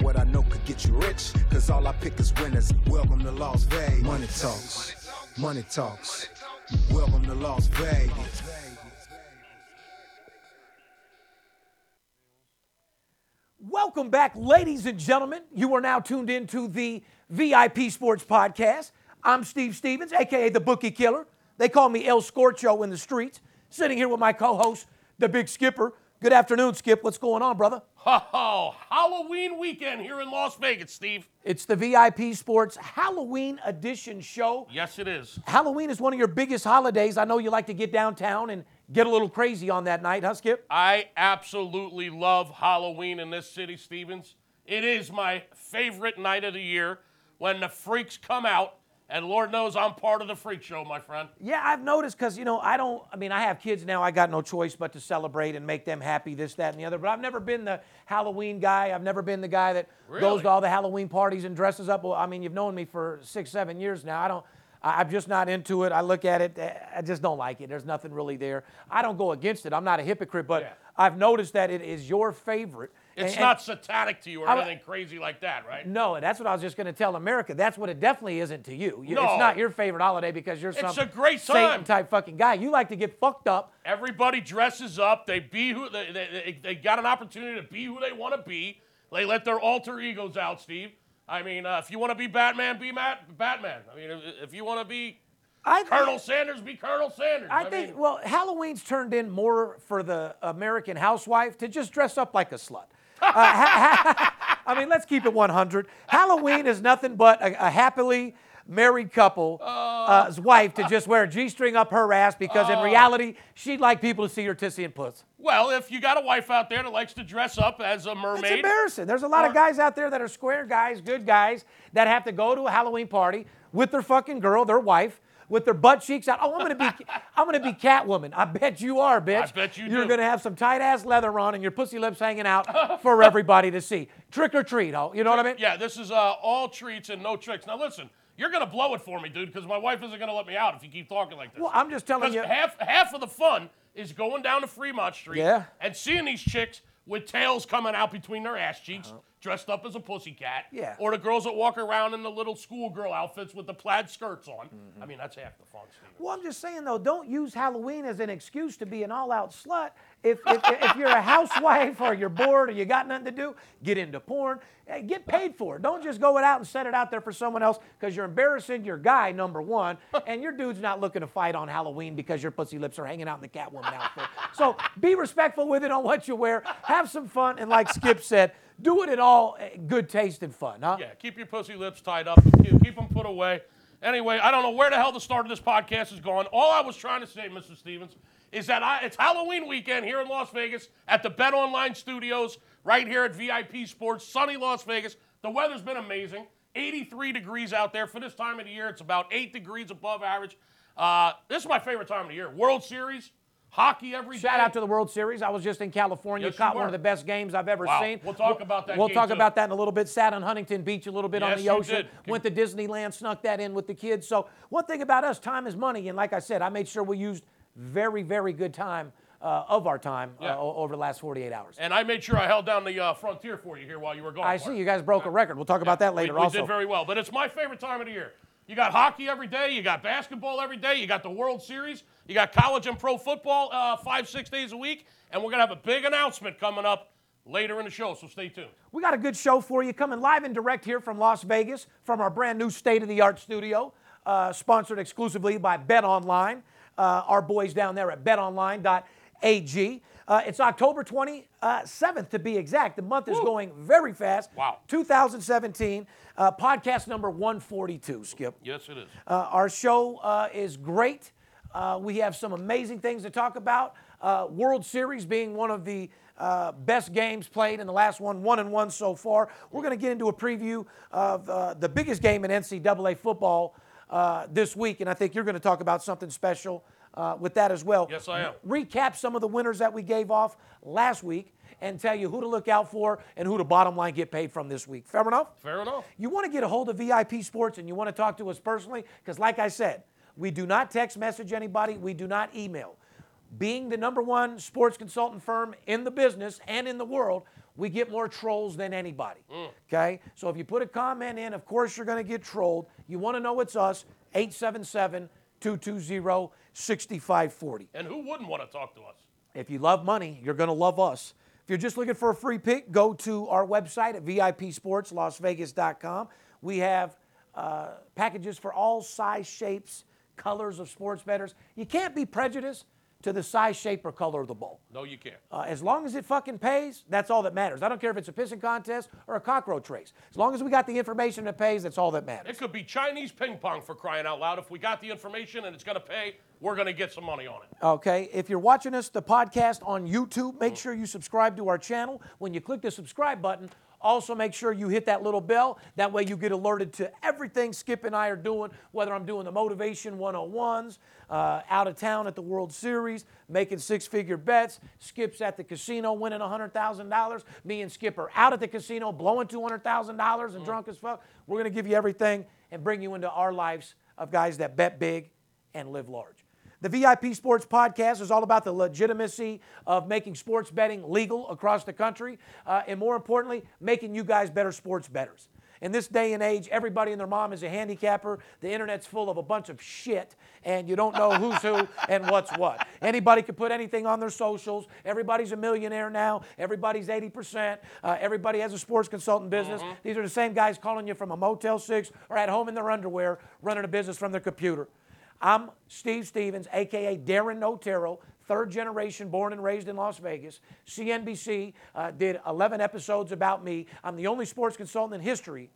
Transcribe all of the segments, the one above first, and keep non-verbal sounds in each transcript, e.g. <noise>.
What I know could get you rich, cause all I pick is winners. Welcome to Las Vegas. Money talks, money talks. Welcome to Las Vegas. Welcome back, ladies and gentlemen. You are now tuned into the VIP Sports Podcast. I'm Steve Stevens, aka the Bookie Killer. They call me El Scorcho in the streets. Sitting here with my co-host, the Big Skipper. Good afternoon, Skip. What's going on, brother? Oh, Halloween weekend here in Las Vegas, Steve. It's the VIP Sports Halloween edition show. Yes, it is. Halloween is one of your biggest holidays. I know you like to get downtown and get a little crazy on that night, huh, Skip? I absolutely love Halloween in this city, Stevens. It is my favorite night of the year when the freaks come out and Lord knows I'm part of the freak show, my friend. Yeah, I've noticed because, you know, I don't, I mean, I have kids now. I got no choice but to celebrate and make them happy, this, that, and the other. But I've never been the Halloween guy. I've never been the guy that goes to all the Halloween parties and dresses up. Well, I mean, you've known me for six, seven years now. I don't, I- I'm just not into it. I look at it, eh, I just don't like it. There's nothing really there. I don't go against it. I'm not a hypocrite, but Yeah. I've noticed that it is your favorite. It's And- not satanic to you or I- anything crazy like that, right? No, and that's what I was just going to tell America. That's what it definitely isn't to you. You- No. It's not your favorite holiday because you're some a great Satan type fucking guy. You like to get fucked up. Everybody dresses up. They be who they, they, they, got an opportunity to be who they want to be. They let their alter egos out, Steve. I mean, uh, if you want to be Batman, be Matt, Batman. I mean, if, if you want to be I Colonel Sanders, be Colonel Sanders. I think, mean, well, Halloween's turned in more for the American housewife to just dress up like a slut. Uh, ha- <laughs> ha- I mean, let's keep it 100. Halloween is nothing but a, a happily married couple's uh, wife to just wear a G string up her ass because in reality, she'd like people to see her tissy and puss. well, if you got a wife out there that likes to dress up as a mermaid. It's embarrassing. There's a lot of guys out there that are square guys, good guys, that have to go to a Halloween party with their fucking girl, their wife, with their butt cheeks out. Oh, I'm gonna be, <laughs> I'm gonna be Catwoman. I bet you are, bitch. I bet you You're do. gonna have some tight ass leather on and your pussy lips hanging out <laughs> for everybody to see. Trick or treat, oh, you know what I mean? yeah, this is uh, all treats and no tricks. Now listen, you're gonna blow it for me, dude, because my wife isn't gonna let me out if you keep talking like this. Well, I'm just telling you. half half of the fun is going down to Fremont Street Yeah. and seeing these chicks with tails coming out between their ass cheeks, dressed up as a pussycat. Yeah. Or the girls that walk around in the little schoolgirl outfits with the plaid skirts on. Mm-hmm. I mean, that's half the fun, Steve. Well, I'm just saying though, don't use Halloween as an excuse to be an all-out slut. If, if, if you're a housewife or you're bored or you got nothing to do, get into porn. Hey, get paid for it. Don't just go it out and set it out there for someone else because you're embarrassing your guy, number one, and your dude's not looking to fight on Halloween because your pussy lips are hanging out in the Catwoman outfit. So be respectful with it on what you wear. Have some fun, and like Skip said, do it in all eh, good taste and fun, huh? Yeah, keep your pussy lips tied up. Keep, keep them put away. Anyway, I don't know where the hell the start of this podcast is going. All I was trying to say, Mr. Stevens, is that I, it's Halloween weekend here in Las Vegas at the Bet Online Studios, right here at VIP Sports, sunny Las Vegas. The weather's been amazing. 83 degrees out there for this time of the year. It's about eight degrees above average. Uh, this is my favorite time of the year. World Series, hockey every day. Shout out to the World Series. I was just in California. Yes, caught one of the best games I've ever Wow. seen. We'll talk about that We'll talk too. about that in a little bit. Sat on Huntington Beach a little bit on the ocean. Went to Disneyland, snuck that in with the kids. So one thing about us, time is money. And like I said, I made sure we used very, very good time uh, of our time Yeah. uh, over the last 48 hours. And I made sure I held down the uh, frontier for you here while you were gone. I see you guys broke a record. We'll talk about that later we, we also. did very well, but it's my favorite time of the year. You got hockey every day, you got basketball every day, you got the World Series, you got college and pro football uh, five, six days a week, and we're gonna have a big announcement coming up later in the show. So stay tuned. We got a good show for you coming live and direct here from Las Vegas from our brand new state of the art studio, uh, sponsored exclusively by Bet Online, uh, our boys down there at betonline.ag. Uh, it's October 27th to be exact. The month is going very fast. Wow. 2017, uh, podcast number 142, Skip. Yes, it is. Uh, our show uh, is great. Uh, we have some amazing things to talk about. Uh, World Series being one of the uh, best games played in the last one, one and one so far. We're going to get into a preview of uh, the biggest game in NCAA football uh, this week, and I think you're going to talk about something special uh, with that as well. Yes, I am. Recap some of the winners that we gave off last week and tell you who to look out for and who to bottom line get paid from this week. Fair enough? Fair enough. You want to get a hold of VIP Sports and you want to talk to us personally? Because, like I said, we do not text message anybody, we do not email. Being the number one sports consultant firm in the business and in the world, we get more trolls than anybody. Okay? So if you put a comment in, of course you're going to get trolled. You want to know it's us, 877 220 6540. And who wouldn't want to talk to us? If you love money, you're going to love us. If you're just looking for a free pick, go to our website at VIPSportsLasVegas.com. We have uh, packages for all size, shapes, colors of sports bettors. You can't be prejudiced to the size, shape, or color of the ball. No, you can't. Uh, as long as it fucking pays, that's all that matters. I don't care if it's a pissing contest or a cockroach race. As long as we got the information that pays, that's all that matters. It could be Chinese ping pong for crying out loud. If we got the information and it's going to pay, we're going to get some money on it. Okay, if you're watching us, the podcast on YouTube, make sure you subscribe to our channel. When you click the subscribe button, also make sure you hit that little bell. That way you get alerted to everything Skip and I are doing, whether I'm doing the Motivation 101s, uh, out of town at the World Series, making six figure bets, Skip's at the casino winning $100,000, me and Skip are out at the casino blowing $200,000 and drunk as fuck. We're going to give you everything and bring you into our lives of guys that bet big and live large. The VIP Sports Podcast is all about the legitimacy of making sports betting legal across the country, uh, and more importantly, making you guys better sports betters. In this day and age, everybody and their mom is a handicapper. The internet's full of a bunch of shit, and you don't know who's who <laughs> and what's what. Anybody can put anything on their socials. Everybody's a millionaire now. Everybody's 80%. Uh, everybody has a sports consultant business. These are the same guys calling you from a Motel 6 or at home in their underwear running a business from their computer. I'm Steve Stevens, aka Darren Otero, third generation, born and raised in Las Vegas. CNBC uh, did 11 episodes about me. I'm the only sports consultant in history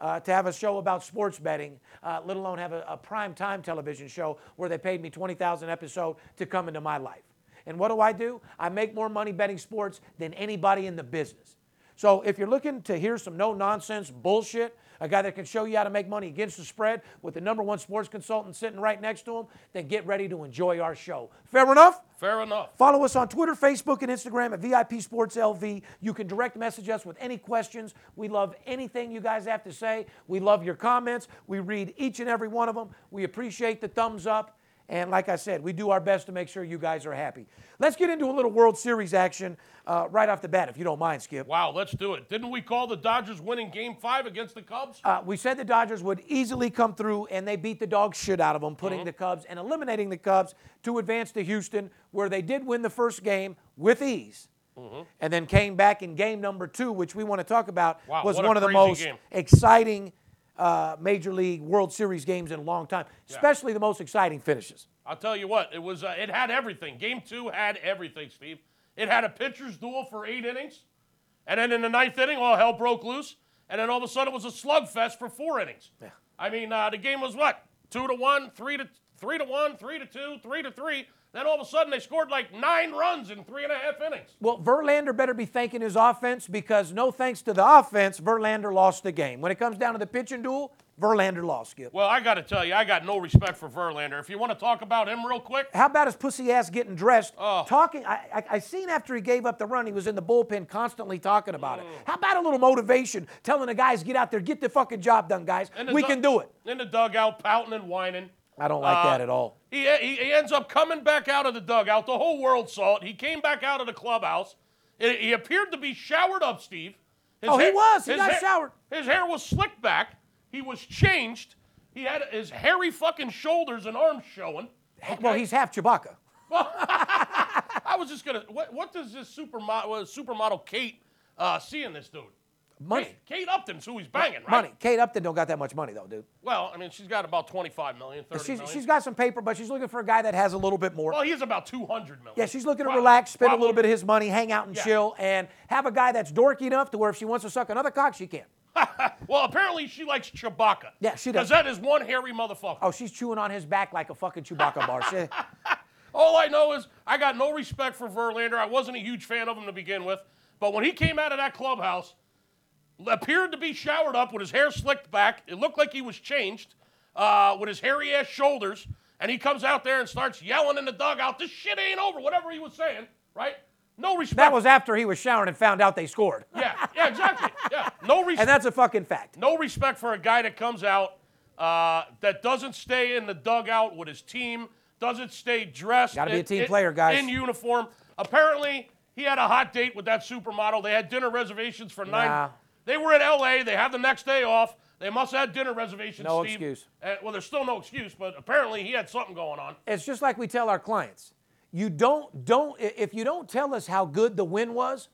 uh, to have a show about sports betting, uh, let alone have a, a prime time television show where they paid me 20,000 episode to come into my life. And what do I do? I make more money betting sports than anybody in the business. So if you're looking to hear some no nonsense bullshit, a guy that can show you how to make money against the spread with the number one sports consultant sitting right next to him, then get ready to enjoy our show. Fair enough? Fair enough. Follow us on Twitter, Facebook, and Instagram at VIP Sports LV. You can direct message us with any questions. We love anything you guys have to say. We love your comments. We read each and every one of them. We appreciate the thumbs up. And like I said, we do our best to make sure you guys are happy. Let's get into a little World Series action uh, right off the bat, if you don't mind, Skip. Wow, let's do it. Didn't we call the Dodgers winning game five against the Cubs? Uh, we said the Dodgers would easily come through, and they beat the dog shit out of them, putting the Cubs and eliminating the Cubs to advance to Houston, where they did win the first game with ease. And then came back in game number two, which we want to talk about, Wow, was one of the most game. exciting uh, Major League World Series games in a long time, especially the most exciting finishes. I'll tell you what, it was uh, it had everything. Game two had everything, Steve. It had a pitcher's duel for eight innings, and then in the ninth inning, all hell broke loose, and then all of a sudden it was a slugfest for four innings. Yeah. I mean, uh, the game was what two to one, three to three to one, three to two, three to three. Then all of a sudden they scored like nine runs in three and a half innings. Well, Verlander better be thanking his offense because no thanks to the offense, Verlander lost the game. When it comes down to the pitching duel, Verlander lost, Skip. Well, I got to tell you, I got no respect for Verlander. If you want to talk about him real quick, How about his pussy ass getting dressed? Oh. Talking, I, I, I seen after he gave up the run, he was in the bullpen constantly talking about Mm. it. How about a little motivation, telling the guys, get out there, get the fucking job done, guys. We du- can do it. in the dugout, pouting and whining. I don't like Uh, that at all. He, he, ends up coming back out of the dugout. The whole world saw it. He came back out of the clubhouse. He- he appeared to be showered up, Steve. His Oh, he was. He got showered. His hair was slicked back. He was changed. He had his hairy fucking shoulders and arms showing. Well, he's half Chewbacca. <laughs> I was just gonna. What, what does this supermodel, supermodel Kate uh, see in this dude? Money. Kate, Kate Upton's who he's banging, right? Money. Kate Upton don't got that much money, though, dude. Well, I mean, she's got about 25 million, 30 She's, million. she's got some paper, but she's looking for a guy that has a little bit more. well, he's about 200 million. Yeah, she's looking to Probably- relax, spend a little bit of his money, hang out and Yeah. chill, and have a guy that's dorky enough to where if she wants to suck another cock, she can. <laughs> Well, apparently she likes Chewbacca. Yeah, she does. Because that is one hairy motherfucker. Oh, she's chewing on his back like a fucking Chewbacca bar. She- <laughs> All I know is I got no respect for Verlander. I wasn't a huge fan of him to begin with. But when he came out of that clubhouse, appeared to be showered up with his hair slicked back. It looked like he was changed uh, with his hairy ass shoulders. And he comes out there and starts yelling in the dugout, this shit ain't over, whatever he was saying, right? No respect. That was after he was showering and found out they scored. Yeah, yeah, exactly. <laughs> Yeah. No respect. And that's a fucking fact. No respect for a guy that comes out uh, that doesn't stay in the dugout with his team, doesn't stay dressed. Gotta be a team in- player, guys. In uniform. Apparently, he had a hot date with that supermodel. They had dinner reservations for nine. They were in L.A. They have the next day off. They must have had dinner reservations. No Steve. excuse. Uh, well, there's still no excuse, but apparently he had something going on. It's just like we tell our clients. You don't don't if you don't tell us how good the win was,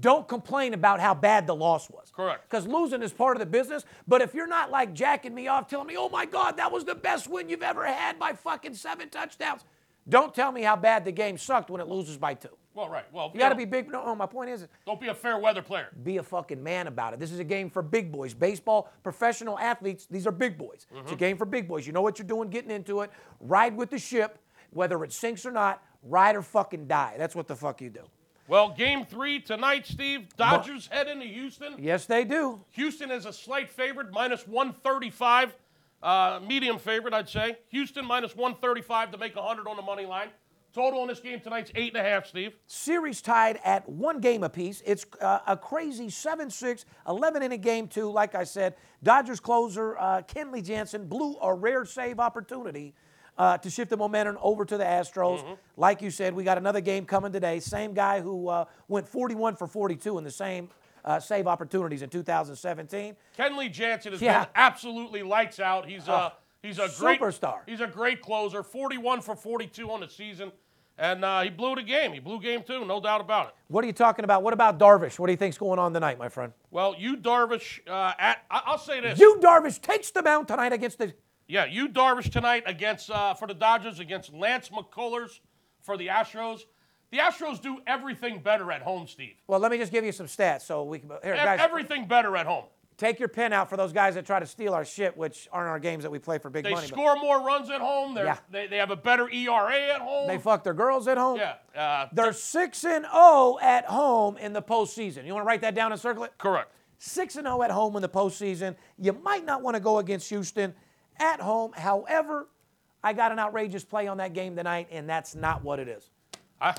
don't complain about how bad the loss was. Correct. Because losing is part of the business. But if you're not like jacking me off, telling me, "Oh my God, that was the best win you've ever had by fucking seven touchdowns," don't tell me how bad the game sucked when it loses by two. Well, right. Well, You got to be big. No, no, my point is, Don't be a fair weather player. be a fucking man about it. This is a game for big boys. Baseball, professional athletes, these are big boys. It's a game for big boys. You know what you're doing getting into it. Ride with the ship, whether it sinks or not, ride or fucking die. That's what the fuck you do. Well, game three tonight, Steve. Dodgers head into Houston. Yes, they do. Houston is a slight favorite, minus 135. Uh, medium favorite, I'd say. Houston minus 135 to make 100 on the money line. Total in this game tonight's eight and a half, Steve. Series tied at one game apiece. It's uh, a crazy 7 6, 11 in a game, two. Like I said, Dodgers closer uh, Kenley Jansen blew a rare save opportunity uh, to shift the momentum over to the Astros. Like you said, we got another game coming today. Same guy who uh, went 41 for 42 in the same uh, save opportunities in 2017. Kenley Jansen has Yeah. been absolutely lights out. He's a he's a great Superstar. He's a great closer. 41 for 42 on the season, and uh, he blew the game. He blew game two, no doubt about it. What are you talking about? What about Darvish? What do you think's going on tonight, my friend? Well, Yu Darvish uh, at I- I'll say this. Yu Darvish takes the mound tonight against the. Yeah, Yu Darvish tonight against uh, for the Dodgers against Lance McCullers for the Astros. The Astros do everything better at home, Steve. Well, let me just give you some stats so we can. Here, guys, everything better at home. Take your pen out for those guys that try to steal our shit, which aren't our games that we play for big They money. but score more runs at home. Yeah. they, they have a better ERA at home. They fuck their girls at home. yeah, uh, They're six and zero at home in the postseason. You want to write that down and circle it? correct. Six and zero at home in the postseason. You might not want to go against Houston at home. However, I got an outrageous play on that game tonight, and that's not what it is. <laughs>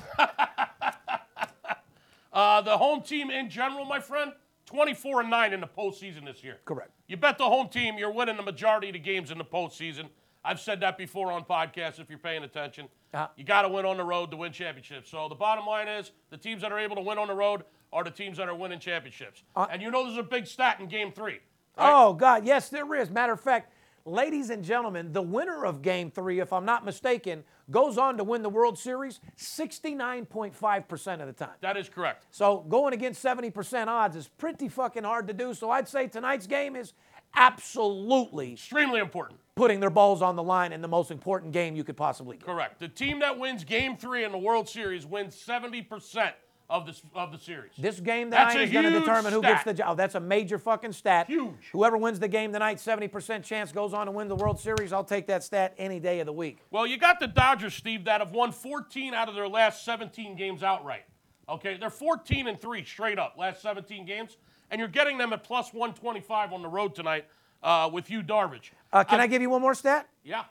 Uh, the home team in general, my friend, 24 and 9 in the postseason this year. Correct. You bet the home team, you're winning the majority of the games in the postseason. I've said that before on podcasts if you're paying attention. Uh-huh. You got to win on the road to win championships. So the bottom line is the teams that are able to win on the road are the teams that are winning championships. and you know there's a big stat in game three. right? Oh, God, yes, there is. Matter of fact, ladies and gentlemen, the winner of game three, if I'm not mistaken, goes on to win the World Series 69.5% of the time. That is correct. So going against 70% odds is pretty fucking hard to do. So I'd say tonight's game is absolutely Extremely important. putting their balls on the line in the most important game you could possibly get. Correct. The team that wins game three in the World Series wins 70% of the, of the series. This game That's tonight a is going to determine who gets the job. That's a major fucking stat. Huge. Whoever wins the game tonight, 70% chance goes on to win the World Series. I'll take that stat any day of the week. Well, you got the Dodgers, Steve, that have won 14 out of their last 17 games outright. Okay, they're 14 and three straight up last 17 games, and you're getting them at plus 125 on the road tonight uh, with Yu Darvish. Uh, can I give you one more stat? Yeah,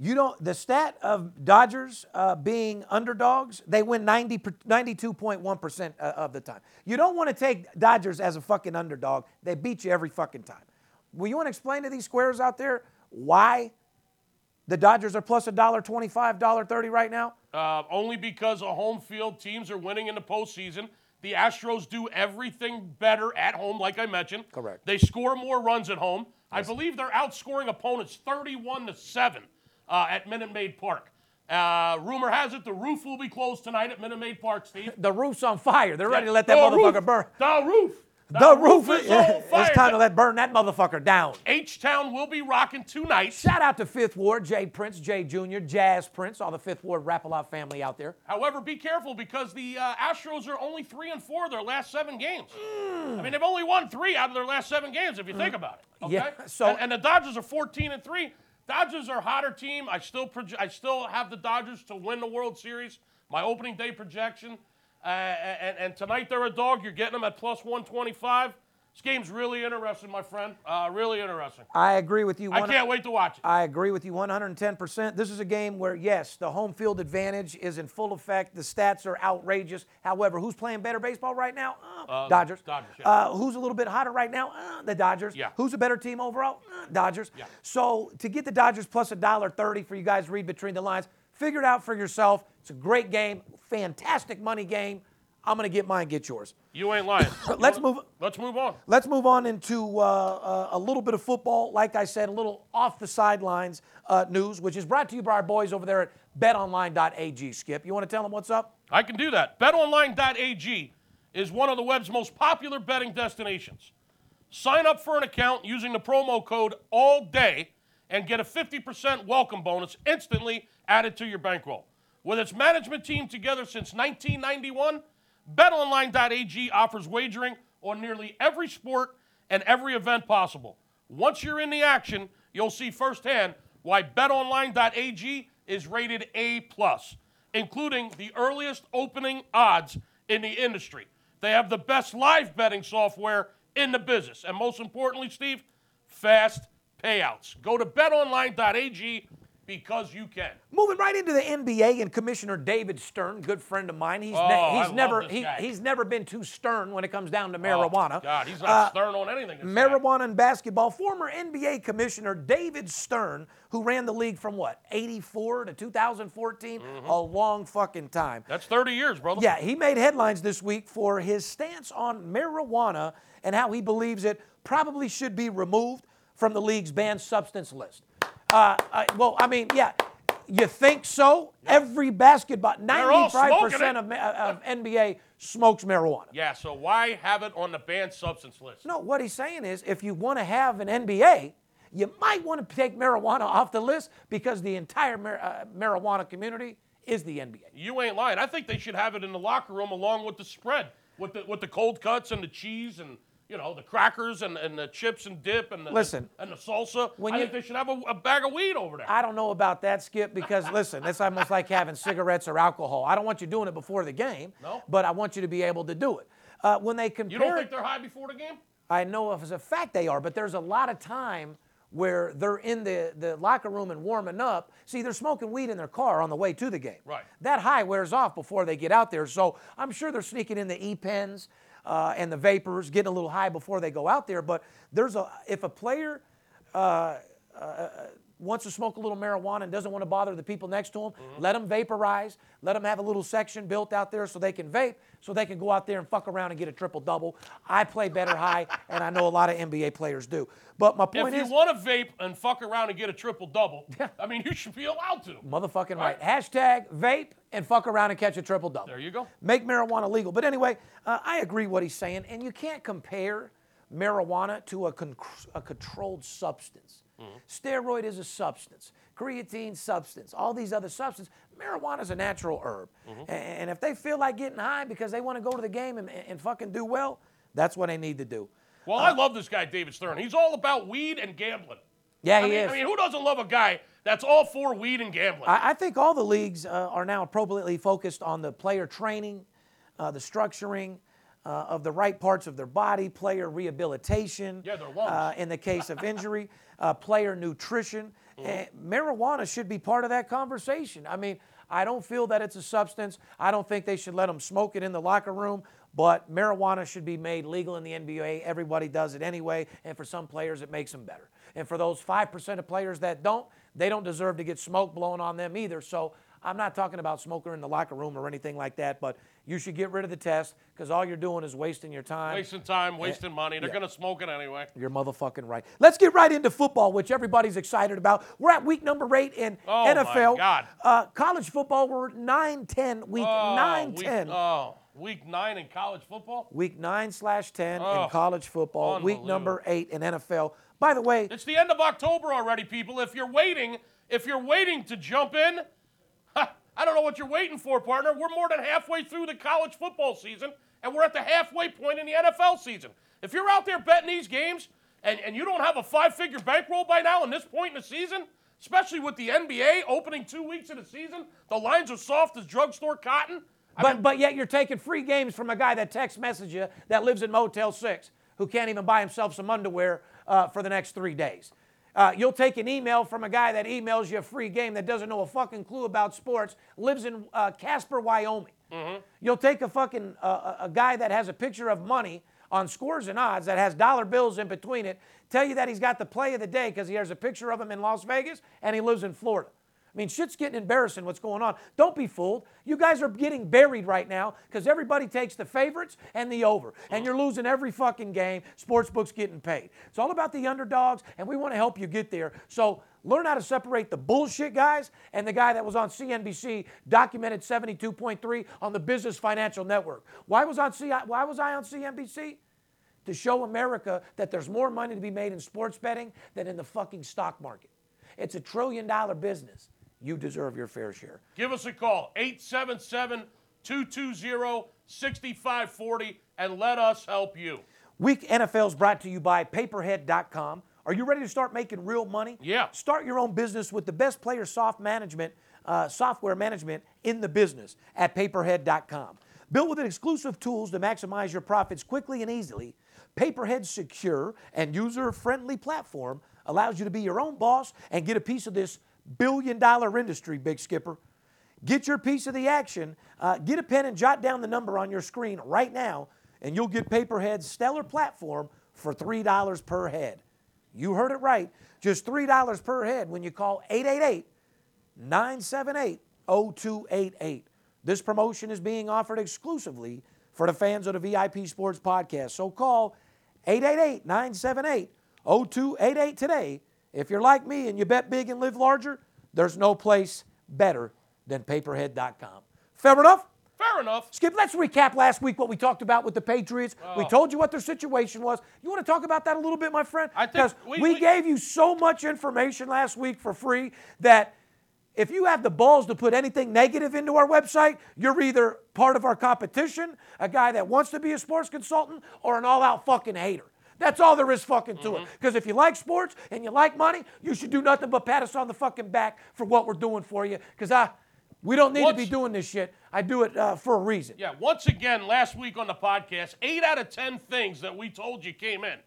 You don't. The stat of Dodgers uh, being underdogs, they win 90, 92.1 percent uh, of the time. You don't want to take Dodgers as a fucking underdog. They beat you every fucking time. Well, you want to explain to these squares out there why the Dodgers are plus a dollar twenty-five, dollar thirty right now? uh, only because of home field teams are winning in the postseason. The Astros do everything better at home, like I mentioned. Correct. They score more runs at home. I believe they're outscoring opponents 31 to 7 uh, at Minute Maid Park. Uh, rumor has it the roof will be closed tonight at Minute Maid Park, Steve. The roof's on fire. They're ready to let that The motherfucker roof, burn. The roof. The, roof, is is. on fire. it's time to let burn that motherfucker down. H Town will be rocking tonight. Shout out to Fifth Ward, Jay Prince, Jay Jr., Jazz Prince, all the Fifth Ward Rap-A-Lot family out there. However, be careful because the uh, Astros are only three and four their last seven games. I mean, they've only won three out of their last seven games, if you think about it. Okay? Yeah, so- and, and the Dodgers are 14 and three. Dodgers are a hotter team. I still proje- I still have the Dodgers to win the World Series. My opening day projection. Uh, and, and tonight they're a dog. You're getting them at plus 125. This game's really interesting, my friend. Uh, really interesting. I agree with you. I can't wait to watch it. I agree with you 110%. This is a game where, yes, the home field advantage is in full effect. The stats are outrageous. However, who's playing better baseball right now? Uh, Dodgers. Dodgers, yeah. uh, who's a little bit hotter right now? Uh, the Dodgers. Yeah. Who's a better team overall? Uh, Dodgers. Yeah. So to get the Dodgers plus a dollar thirty for you guys to read between the lines, figure it out for yourself. It's a great game, fantastic money game. I'm going to get mine, get yours. You ain't lying. <coughs> Let's move- Let's move on. Let's move on into uh, uh, a little bit of football. Like I said, a little off the sidelines uh, news, which is brought to you by our boys over there at betonline.ag. Skip, you want to tell them what's up? I can do that. BetOnline.ag is one of the web's most popular betting destinations. Sign up for an account using the promo code all day and get a 50% welcome bonus instantly added to your bankroll. With its management team together since 1991, BetOnline.ag offers wagering on nearly every sport and every event possible. Once you're in the action, you'll see firsthand why BetOnline.ag is rated A+, including the earliest opening odds in the industry. They have the best live betting software in the business. And most importantly, Steve, fast payouts. Go to betonline.ag because you can. Moving right into the NBA and Commissioner David Stern, good friend of mine. He's, Oh, I he's never this he, guy. he's never been too stern when it comes down to Oh, marijuana. God, he's not Uh, stern on anything. this guy. Marijuana and basketball. Former NBA Commissioner David Stern, who ran the league from what, 84 to 2014? Mm-hmm. A long fucking time. That's 30 years, brother. Yeah, he made headlines this week for his stance on marijuana and how he believes it probably should be removed from the league's banned substance list. Uh, uh, well, I mean, yeah, you think so? Every basketball, all 95% of, of NBA smokes marijuana. Yeah, so why have it on the banned substance list? No, what he's saying is if you want to have an NBA, you might want to take marijuana off the list because the entire mar- uh, marijuana community is the NBA. You ain't lying. I think they should have it in the locker room along with the spread, with the with the cold cuts and the cheese and you know the crackers and, and the chips and dip and the Listen, and the salsa. when I you- think they should have a, a bag of weed over there. I don't know about that, Skip, because <laughs> listen, that's almost like having cigarettes or alcohol. I don't want you doing it before the game, No. but I want you to be able to do it. Uh, when they compare, you don't think they're high before the game? I know as a fact they are, but there's a lot of time where they're in the, the locker room and warming up. See, they're smoking weed in their car on the way to the game. Right. That high wears off before they get out there. So I'm sure they're sneaking in the e-pens uh, and the vapors, getting a little high before they go out there. But there's a if a player uh, uh, wants to smoke a little marijuana and doesn't want to bother the people next to him, let them vaporize. Let them have a little section built out there so they can vape, so they can go out there and fuck around and get a triple double. I play better high, <laughs> and I know a lot of NBA players do. But my point is. If you want to vape and fuck around and get a triple double, <laughs> I mean, you should be allowed to. motherfucking right. Right. Hashtag vape and fuck around and catch a triple double. There you go. Make marijuana legal. But anyway, uh, I agree what he's saying, and you can't compare marijuana to a, con- a controlled substance. Steroid is a substance. Creatine substance. All these other substances. Marijuana is a natural herb, A- and if they feel like getting high because they want to go to the game and, and fucking do well, that's what they need to do. Well, I love this guy, David Stern. He's all about weed and gambling. Yeah, I he mean, is. I mean, who doesn't love a guy that's all for weed and gambling? I, I think all the leagues uh, are now appropriately focused on the player training, uh, the structuring uh, of the right parts of their body, player rehabilitation. Yeah, their lungs. Uh, in the case of injury, <laughs> uh, player nutrition. Mm-hmm. And marijuana should be part of that conversation. I mean, I don't feel that it's a substance. I don't think they should let them smoke it in the locker room. But marijuana should be made legal in the NBA. Everybody does it anyway. And for some players, it makes them better. And for those 5% of players that don't, they don't deserve to get smoke blown on them either. So I'm not talking about smoker in the locker room or anything like that, but you should get rid of the test because all you're doing is wasting your time. wasting time, wasting money. They're yeah. going to smoke it anyway. You're motherfucking right. Let's get right into football, which everybody's excited about. We're at week number eight in Oh, my NFL. God. Uh, college football, we're 9 10, week Oh, 9 week, 10. Oh, week nine in college football? Week 9 slash 10 in Oh, college football, week number 8 in NFL. By the way, It's the end of October already, people. If you're waiting, if you're waiting to jump in, I don't know what you're waiting for, partner. We're more than halfway through the college football season, and we're at the halfway point in the NFL season. If you're out there betting these games and, and you don't have a five-figure bankroll by now in this point in the season, especially with the NBA opening two weeks of the season. The lines are soft as drugstore cotton. I But mean, but yet you're taking free games from a guy that text message you that lives in Motel Six who can't even buy himself some underwear uh, for the next three days. Uh, you'll take an email from a guy that emails you a free game that doesn't know a fucking clue about sports, lives in uh, Casper, Wyoming. You'll take a fucking uh, a a guy that has a picture of money on scores and odds that has dollar bills in between it, tell you that he's got the play of the day because he has a picture of him in Las Vegas and he lives in Florida. I mean, shit's getting embarrassing what's going on. Don't be fooled. You guys are getting buried right now because everybody takes the favorites and the over. And you're losing every fucking game. Sportsbook's getting paid. It's all about the underdogs, and we want to help you get there. So learn how to separate the bullshit guys and the guy that was on CNBC, documented 72.3 on the Business Financial Network. Why was, on C- why was I on CNBC? To show America that there's more money to be made in sports betting than in the fucking stock market. It's a trillion dollar business. You deserve your fair share. give us a call 877 220 6540 and let us help you. Week NFL is brought to you by PayPerHead.com. Are you ready to start making real money? Yeah. Start your own business with the best player soft management, uh, software management in the business at PayPerHead.com. Built with exclusive tools to maximize your profits quickly and easily, PayPerHead's secure and user-friendly platform allows you to be your own boss and get a piece of this billion-dollar industry, Big Skipper. Get your piece of the action. Uh, get a pen and jot down the number on your screen right now, and you'll get PayPerHead's stellar platform for $3 per head. You heard it right. Just $3 per head when you call 888 978 0288. This promotion is being offered exclusively for the fans of the VIP Sports Podcast. So call 888 978 0288 today. If you're like me and you bet big and live larger, there's no place better than PayPerHead.com. Fair enough? Fair enough. Skip, let's recap last week what we talked about with the Patriots. We Oh. told you what their situation was. You want to talk about that a little bit, my friend? I think Because we- we, we- gave you so much information last week for free that if you have the balls to put anything negative into our website, you're either part of our competition, a guy that wants to be a sports consultant, or an all out fucking hater. That's all there is fucking to it. Mm-hmm. Because if you like sports and you like money, you should do nothing but pat us on the fucking back for what we're doing for you. Because I, we don't need to be doing this shit. I do it uh, for a reason. Yeah, once again, last week on the podcast, eight out of 10 things that we told you came in.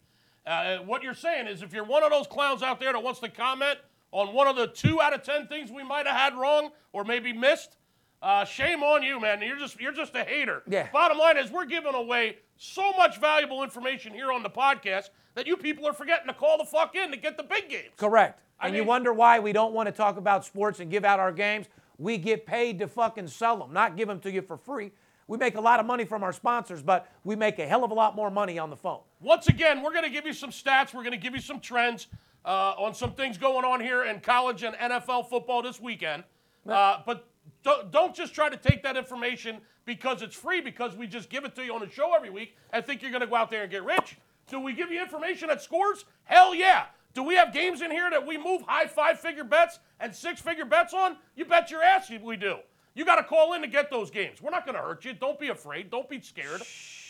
Uh, what you're saying is if you're one of those clowns out there that wants to comment on one of the two out of 10 things we might have had wrong or maybe missed, uh, shame on you, man. You're just you're just a hater. Yeah. Bottom line is we're giving away so much valuable information here on the podcast that you people are forgetting to call the fuck in to get the big games. Correct. I And you wonder why we don't want to talk about sports and give out our games. We get paid to fucking sell them, not give them to you for free. We make a lot of money from our sponsors, but we make a hell of a lot more money on the phone. Once again, we're going to give you some stats. We're going to give you some trends uh, on some things going on here in college and NFL football this weekend. Uh, but don't, don't just try to take that information because it's free, because we just give it to you on the show every week and think you're going to go out there and get rich. Do we give you information that scores? Hell yeah. Do we have games in here that we move high five figure bets and six figure bets on? You bet your ass we do. You got to call in to get those games. We're not going to hurt you. Don't be afraid. Don't be scared.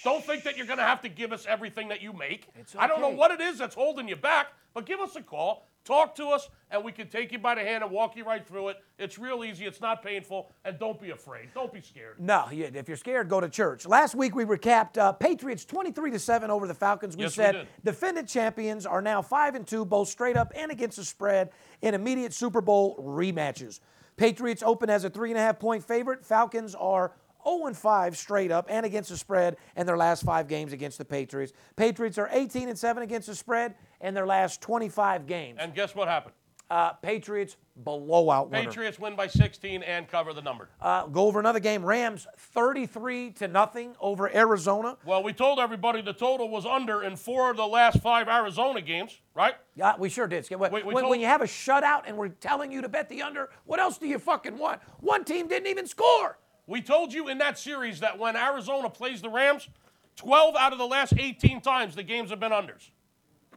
Don't think that you're going to have to give us everything that you make. I don't know what it is that's holding you back, but give us a call, talk to us, and we can take you by the hand and walk you right through it. It's real easy. It's not painful, and don't be afraid. Don't be scared. No, if you're scared, go to church. Last week we recapped uh, Patriots 23 to 7 over the Falcons. We Yes, said did. defendant champions are now 5 and 2 both straight up and against the spread in immediate Super Bowl rematches. Patriots open as a 3.5 point favorite. Falcons are 0 and 5 straight up and against the spread in their last 5 games against the Patriots. Patriots are 18 and 7 against the spread in their last 25 games. And guess what happened? Uh, Patriots blowout winner. Patriots win by 16 and cover the number. Uh, go over another game. Rams 33 to nothing over Arizona. Well, we told everybody the total was under in four of the last five Arizona games, right? Yeah, we sure did. When, We- we when- told- when you have a shutout and we're telling you to bet the under, what else do you fucking want? One team didn't even score. We told you in that series that when Arizona plays the Rams, 12 out of the last 18 times the games have been unders.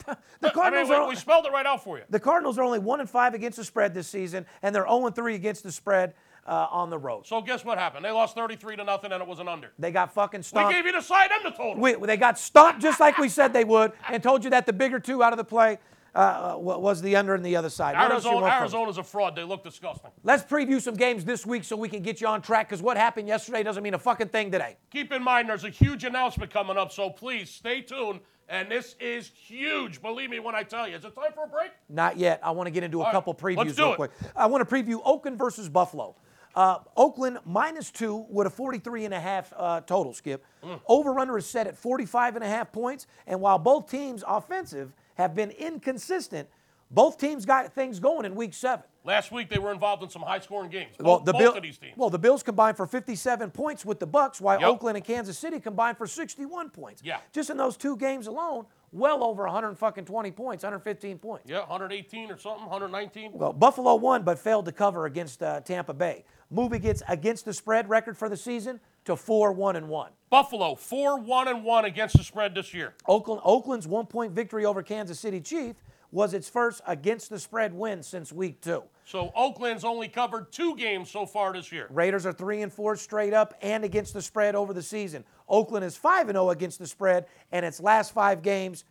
<laughs> The I mean, Cardinals we, are we spelled it right out for you. the Cardinals are only one and five against the spread this season, and they're 0 and three against the spread uh, on the road. So guess what happened? They lost 33 to nothing, and it was an under. They got fucking stopped. We gave you the side and the total. We, they got stomped just like we said they would, and told you that the bigger two out of the play. Uh, was the under on the other side. What Arizona? Arizona's a fraud. They look disgusting. Let's preview some games this week so we can get you on track because what happened yesterday doesn't mean a fucking thing today. Keep in mind, there's a huge announcement coming up, so please stay tuned. And this is huge. Believe me when I tell you. Is it time for a break? Not yet. I want to get into a All right, couple previews let's do real it. quick. I want to preview Oakland versus Buffalo. Uh, Oakland minus two with a 43 and a half uh, total, Skip. Mm. Over under is set at 45 and a half points. And while both teams offensive have been inconsistent, both teams got things going in week seven. Last week they were involved in some high-scoring games. Well, both, the both Bill- of these teams. well, the Bills combined for 57 points with the Bucks, while Yep. Oakland and Kansas City combined for 61 points. Yeah. Just in those two games alone, well over 120 points, 115 points. yeah, 118 or something, 119. Well, Buffalo won but failed to cover against uh, Tampa Bay. Movie gets against the spread record for the season to 4 1 and 1. Buffalo, 4 1 and 1 against the spread this year. Oakland, Oakland's one point victory over Kansas City Chief was its first against the spread win since week two. So Oakland's only covered two games so far this year. Raiders are 3 and 4 straight up and against the spread over the season. Oakland is 5 and 0 against the spread and its last 5 games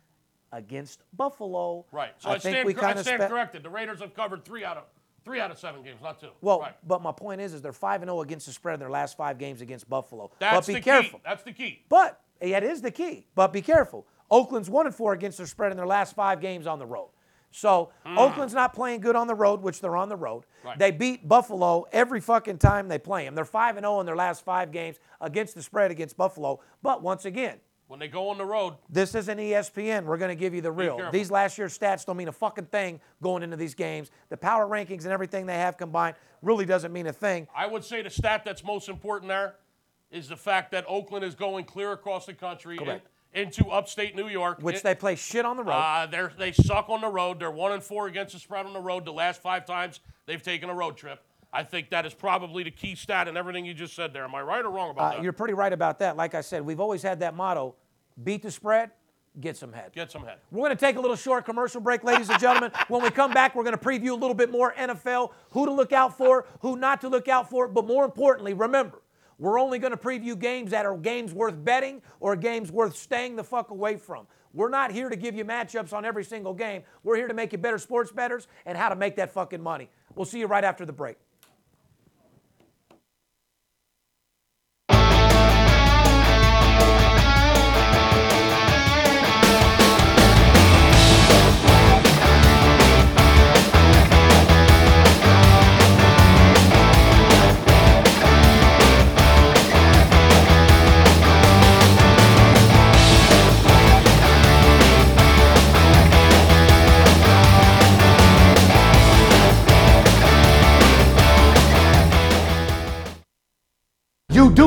against Buffalo. Right. So I I, think stand, we kind of spe- corrected. The Raiders have covered three out of three out of seven games, not two. Well, right. but my point is is they're 5 and 0 against the spread in their last 5 games against Buffalo. that's but be the careful. key. That's the key. But that is the key. But be careful. Oakland's one and four against their spread in their last five games on the road. So hmm. Oakland's not playing good on the road, which they're on the road. Right. They beat Buffalo every fucking time they play them. They're five and zero in their last five games against the spread against Buffalo. But once again, When they go on the road, this isn't ESPN. We're going to give you the real. These last year's stats don't mean a fucking thing going into these games. The power rankings and everything they have combined really doesn't mean a thing. I would say the stat that's most important there is the fact that Oakland is going clear across the country in- into upstate New York. Which It- they play shit on the road. Uh, they suck on the road. They're one and four against the spread on the road. The last five times they've taken a road trip. I think that is probably the key stat in everything you just said there. Am I right or wrong about Uh, that? you're pretty right about that. Like I said, we've always had that motto beat the spread, get some head. Get some head. We're going to take a little short commercial break, ladies and gentlemen. <laughs> when we come back, we're going to preview a little bit more NFL, who to look out for, who not to look out for. But more importantly, remember, we're only going to preview games that are games worth betting or games worth staying the fuck away from. We're not here to give you matchups on every single game. We're here to make you better sports bettors and how to make that fucking money. We'll see you right after the break.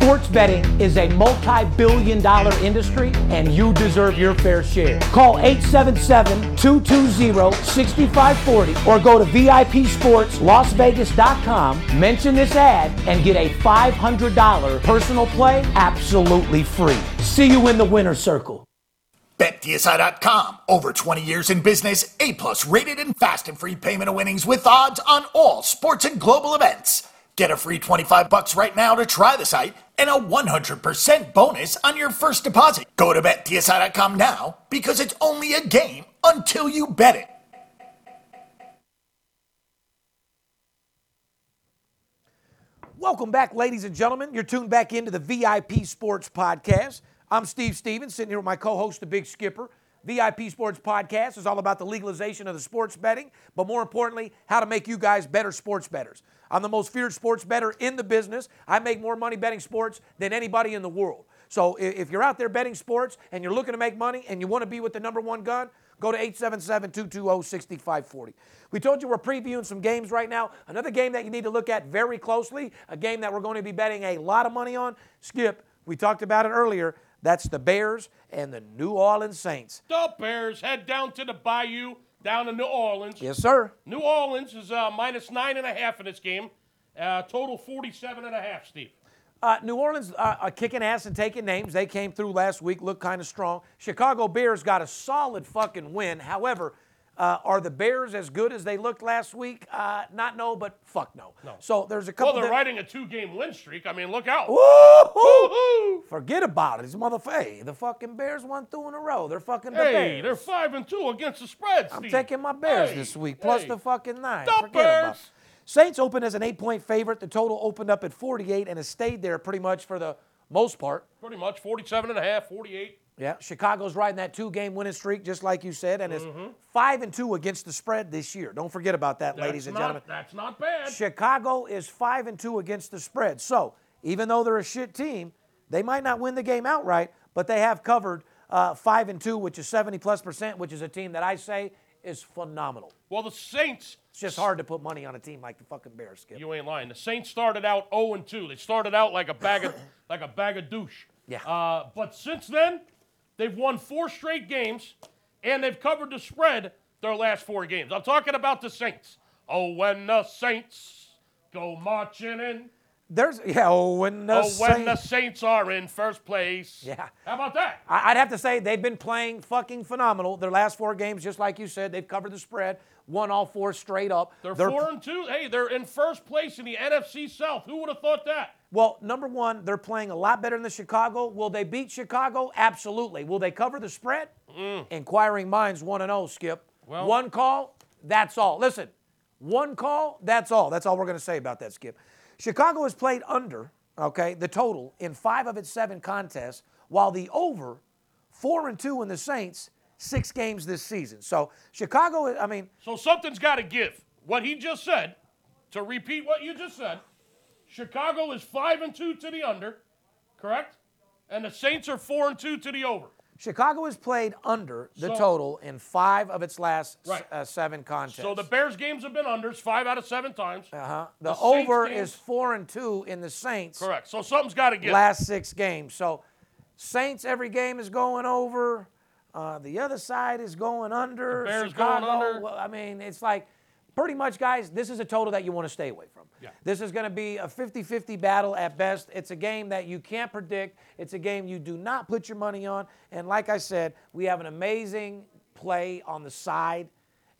sports betting is a multi billion dollar industry and you deserve your fair share. Call 877 220 6540 or go to VIPSportsLasVegas.com, mention this ad, and get a $500 personal play absolutely free. See you in the winner's circle. BetDSI.com. Over 20 years in business, A plus rated and fast and free payment of winnings with odds on all sports and global events. Get a free 25 bucks right now to try the site and a 100% bonus on your first deposit. Go to BetDSI.com now because it's only a game until you bet it. Welcome back, ladies and gentlemen. You're tuned back into the VIP Sports Podcast. I'm Steve Stevens, sitting here with my co host, the Big Skipper. VIP Sports Podcast is all about the legalization of the sports betting, but more importantly, how to make you guys better sports bettors. I'm the most feared sports bettor in the business. I make more money betting sports than anybody in the world. So if you're out there betting sports and you're looking to make money and you want to be with the number one gun, go to 877-220-6540. We told you we're previewing some games right now. Another game that you need to look at very closely, a game that we're going to be betting a lot of money on. Skip, we talked about it earlier. That's the Bears and the New Orleans Saints. The Bears head down to the Bayou, down in New Orleans. Yes, sir. New Orleans is uh, minus nine and a half in this game. Uh, total 47 and a half, Steve. Uh, New Orleans uh, are kicking ass and taking names. They came through last week, looked kind of strong. Chicago Bears got a solid fucking win. However, Uh, are the Bears as good as they looked last week? Uh, not no, but fuck no. no. So there's a couple. Well, they're di- riding a two-game win streak. I mean, look out. Woo-hoo! Forget about it. It's motherfucker. Hey, the fucking Bears won two in a row. They're fucking the Hey, Bears. they're five and two against the spread. I'm Steve. taking my Bears Hey, this week, plus hey. the fucking nine. The Forget about it. Saints opened as an eight-point favorite. The total opened up at 48 and has stayed there pretty much for the most part. Pretty much 47 and a half, 48. Yeah, Chicago's riding that two-game winning streak, just like you said, and is Mm-hmm. five and two against the spread this year. Don't forget about that, That's ladies and not- gentlemen. That's not bad. Chicago is five and two against the spread. So even though they're a shit team, they might not win the game outright, but they have covered uh, five and two, which is 70 plus percent, which is a team that I say is phenomenal. Well, the Saints, It's just hard to put money on a team like the fucking Bears. Skip. you ain't lying. The Saints started out 0 and 2. They started out like a bag of <coughs> like a bag of douche. Yeah. Uh, but since then, they've won four straight games, and they've covered the spread their last four games. I'm talking about the Saints. Oh, when the Saints go marching in. There's yeah. Oh, when the Oh, when the Saints- Saints are in first place. Yeah. How about that? I'd have to say they've been playing fucking phenomenal. Their last four games, just like you said, they've covered the spread, won all four straight up. They're, four and two. Hey, they're in first place in the NFC South. Who would have thought that? Well, number one, they're playing a lot better than the Chicago. Will they beat Chicago? Absolutely. Will they cover the spread? Mm. Inquiring minds 1 and 0, Skip. Well- one call, that's all. Listen, one call, that's all. That's all we're going to say about that, Skip. Chicago has played under, okay, the total in five of its seven contests, while the over, 4 and 2 in the Saints, six games this season. So, Chicago, I mean, So something's got to give. What he just said, to repeat what you just said, Chicago is five and two to the under, correct? And the Saints are four and two to the over. Chicago has played under the So- total in five of its last Right. uh, seven contests. So the Bears games have been unders five out of seven times. Uh-huh. The, Saints over games- is four and two in the Saints Correct. So something's got to give. last six games. So Saints every game is going over. Uh, the other side is going under. The Bears Chicago, going under. well, I mean, it's like pretty much, guys. This is a total that you want to stay away from. Yeah. This is going to be a 50-50 battle at best. It's a game that you can't predict. It's a game you do not put your money on. And like I said, we have an amazing play on the side.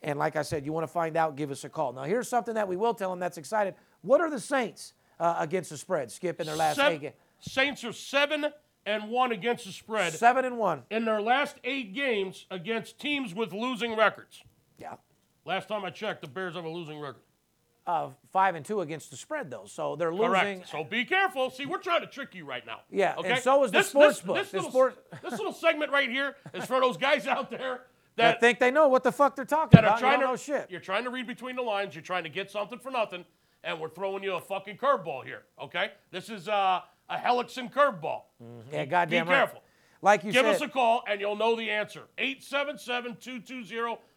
And like I said, you want to find out, give us a call. Now, here's something that we will tell them that's excited. What are the Saints uh, against the spread? Skip in their last Sev- eight games. Saints are seven and one against the spread Seven and one. in their last eight games against teams with losing records. Yeah. Last time I checked, the Bears have a losing record. Uh, five and two against the spread, though. So they're losing. Correct. So be careful. See, we're trying to trick you right now. Yeah, Okay. and so is the This- sports this, book. This, The little, sport- this little segment right here is for those guys out there I that think they know what the fuck they're talking that are about. You trying don't to know shit. You're trying to read between the lines. You're trying to get something for nothing, and we're throwing you a fucking curveball here. Okay. This is uh, a Helixon curveball. Yeah, goddamn Be right. careful. Like you said, Give said, us a call and you'll know the answer.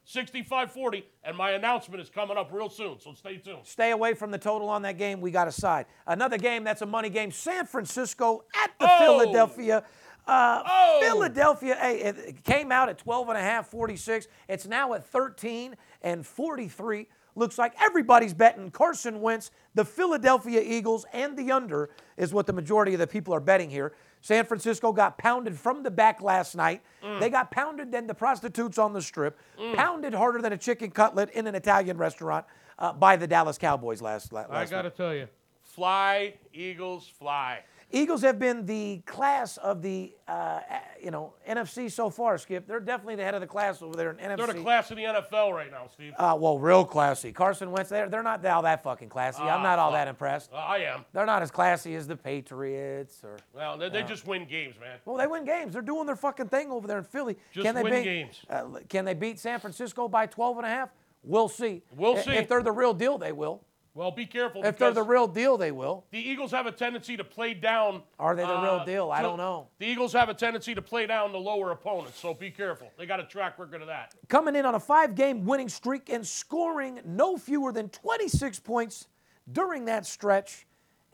877-220-6540. And my announcement is coming up real soon, so stay tuned. stay away from the total on that game. We got a side. Another game that's a money game. San Francisco at the Oh! Philadelphia. Uh, Oh! Philadelphia, hey, came out at 12 and a half, 46. It's now at 13 and 43. Looks like everybody's betting Carson Wentz, the Philadelphia Eagles, and the under is what the majority of the people are betting here. San Francisco got pounded from the back last night. Mm. They got pounded than the prostitutes on the strip, pounded harder than a chicken cutlet in an Italian restaurant uh, by the Dallas Cowboys last, la- last I got to tell you. Fly, Eagles, fly. Eagles have been the class of the uh, you know NFC so far. Skip, they're definitely the head of the class over there in NFC. They're the class of the NFL right now, Steve. Uh, well, real classy. Carson Wentz, they're, they're not all that fucking classy. I'm Ah, not all that impressed. Uh, I am. They're not as classy as the Patriots or. Well, they, they just win games, man. Well, they win games. They're doing their fucking thing over there in Philly. Just can they win beat, games. Uh, can they beat San Francisco by 12 and a half? We'll see. We'll see. If they're the real deal, they will. Well, be careful. If they're the real deal, they will. the Eagles have a tendency to play down. Are they the real uh, deal? I don't know. The Eagles have a tendency to play down the lower opponents, so be careful. They got a track record of that. Coming in on a five game winning streak and scoring no fewer than 26 points during that stretch.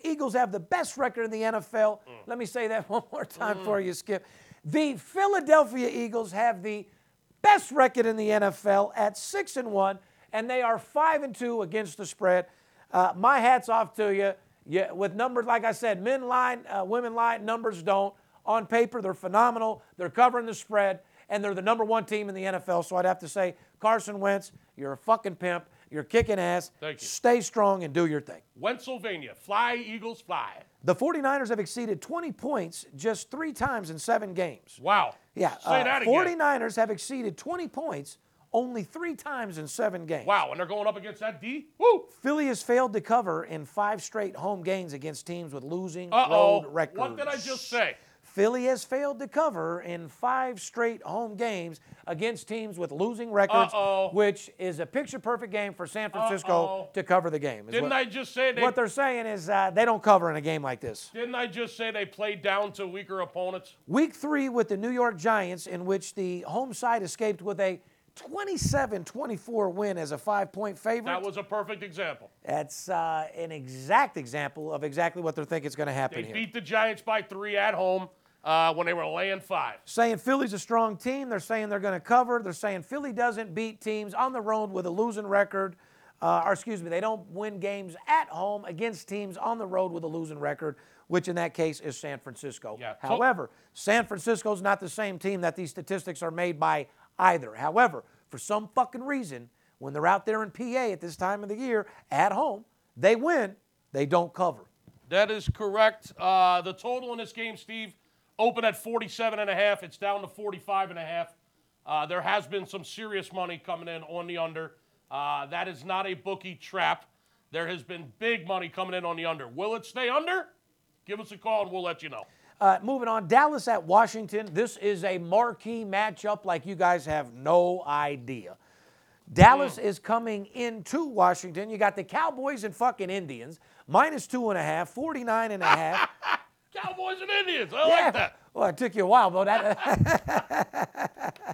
Eagles have the best record in the NFL. Let me say that <laughs> one more time for you, Skip. The Philadelphia Eagles have the best record in the NFL at 6 and 1, and they are 5 and 2 against the spread. Uh, my hat's off to you. Yeah, with numbers, like I said, men lie, uh, women lie, numbers don't. On paper, they're phenomenal. They're covering the spread. and they're the number one team in the NFL. So I'd have to say, Carson Wentz, you're a fucking pimp. You're kicking ass. Thank you. Stay strong and do your thing. Pennsylvania, fly, Eagles, fly. The 49ers have exceeded 20 points just three times in seven games. Wow. Yeah, Say uh, that again. 49ers have exceeded 20 points only three times in seven games. Wow, and they're going up against that D? Woo! Philly has failed to cover in five straight home games against teams with losing Uh-oh. road records. What did I just say? Philly has failed to cover in five straight home games against teams with losing records, Uh-oh. which is a picture-perfect game for San Francisco Uh-oh. to cover the game. Didn't what, I just say they what they're saying is uh, they don't cover in a game like this. Didn't I just say they played down to weaker opponents? Week three with the New York Giants, in which the home side escaped with a 27-24 win as a five-point favorite. That was a perfect example. That's uh, an exact example of exactly what they're thinking is going to happen They here. beat the Giants by three at home uh, when they were laying five. saying Philly's a strong team. They're saying they're going to cover. They're saying Philly doesn't beat teams on the road with a losing record. Uh, or excuse me, they don't win games at home against teams on the road with a losing record, which in that case is San Francisco. Yeah. However, San Francisco's not the same team that these statistics are made by either. However, for some fucking reason, when they're out there in PA at this time of the year at home, they win, they don't cover. That is correct. Uh, the total in this game, Steve, open at 47 and a half. It's down to 45 and a half. Uh, there has been some serious money coming in on the under. Uh, that is not a bookie trap. There has been big money coming in on the under. Will it stay under? Give us a call and we'll let you know. Uh, moving on, Dallas at Washington. This is a marquee matchup like you guys have no idea. Dallas is coming into Washington. You got the Cowboys and fucking Indians, minus two and a half, 49 and a half. <laughs> Cowboys and Indians. I Yeah. like that. Well, it took you a while, though. That,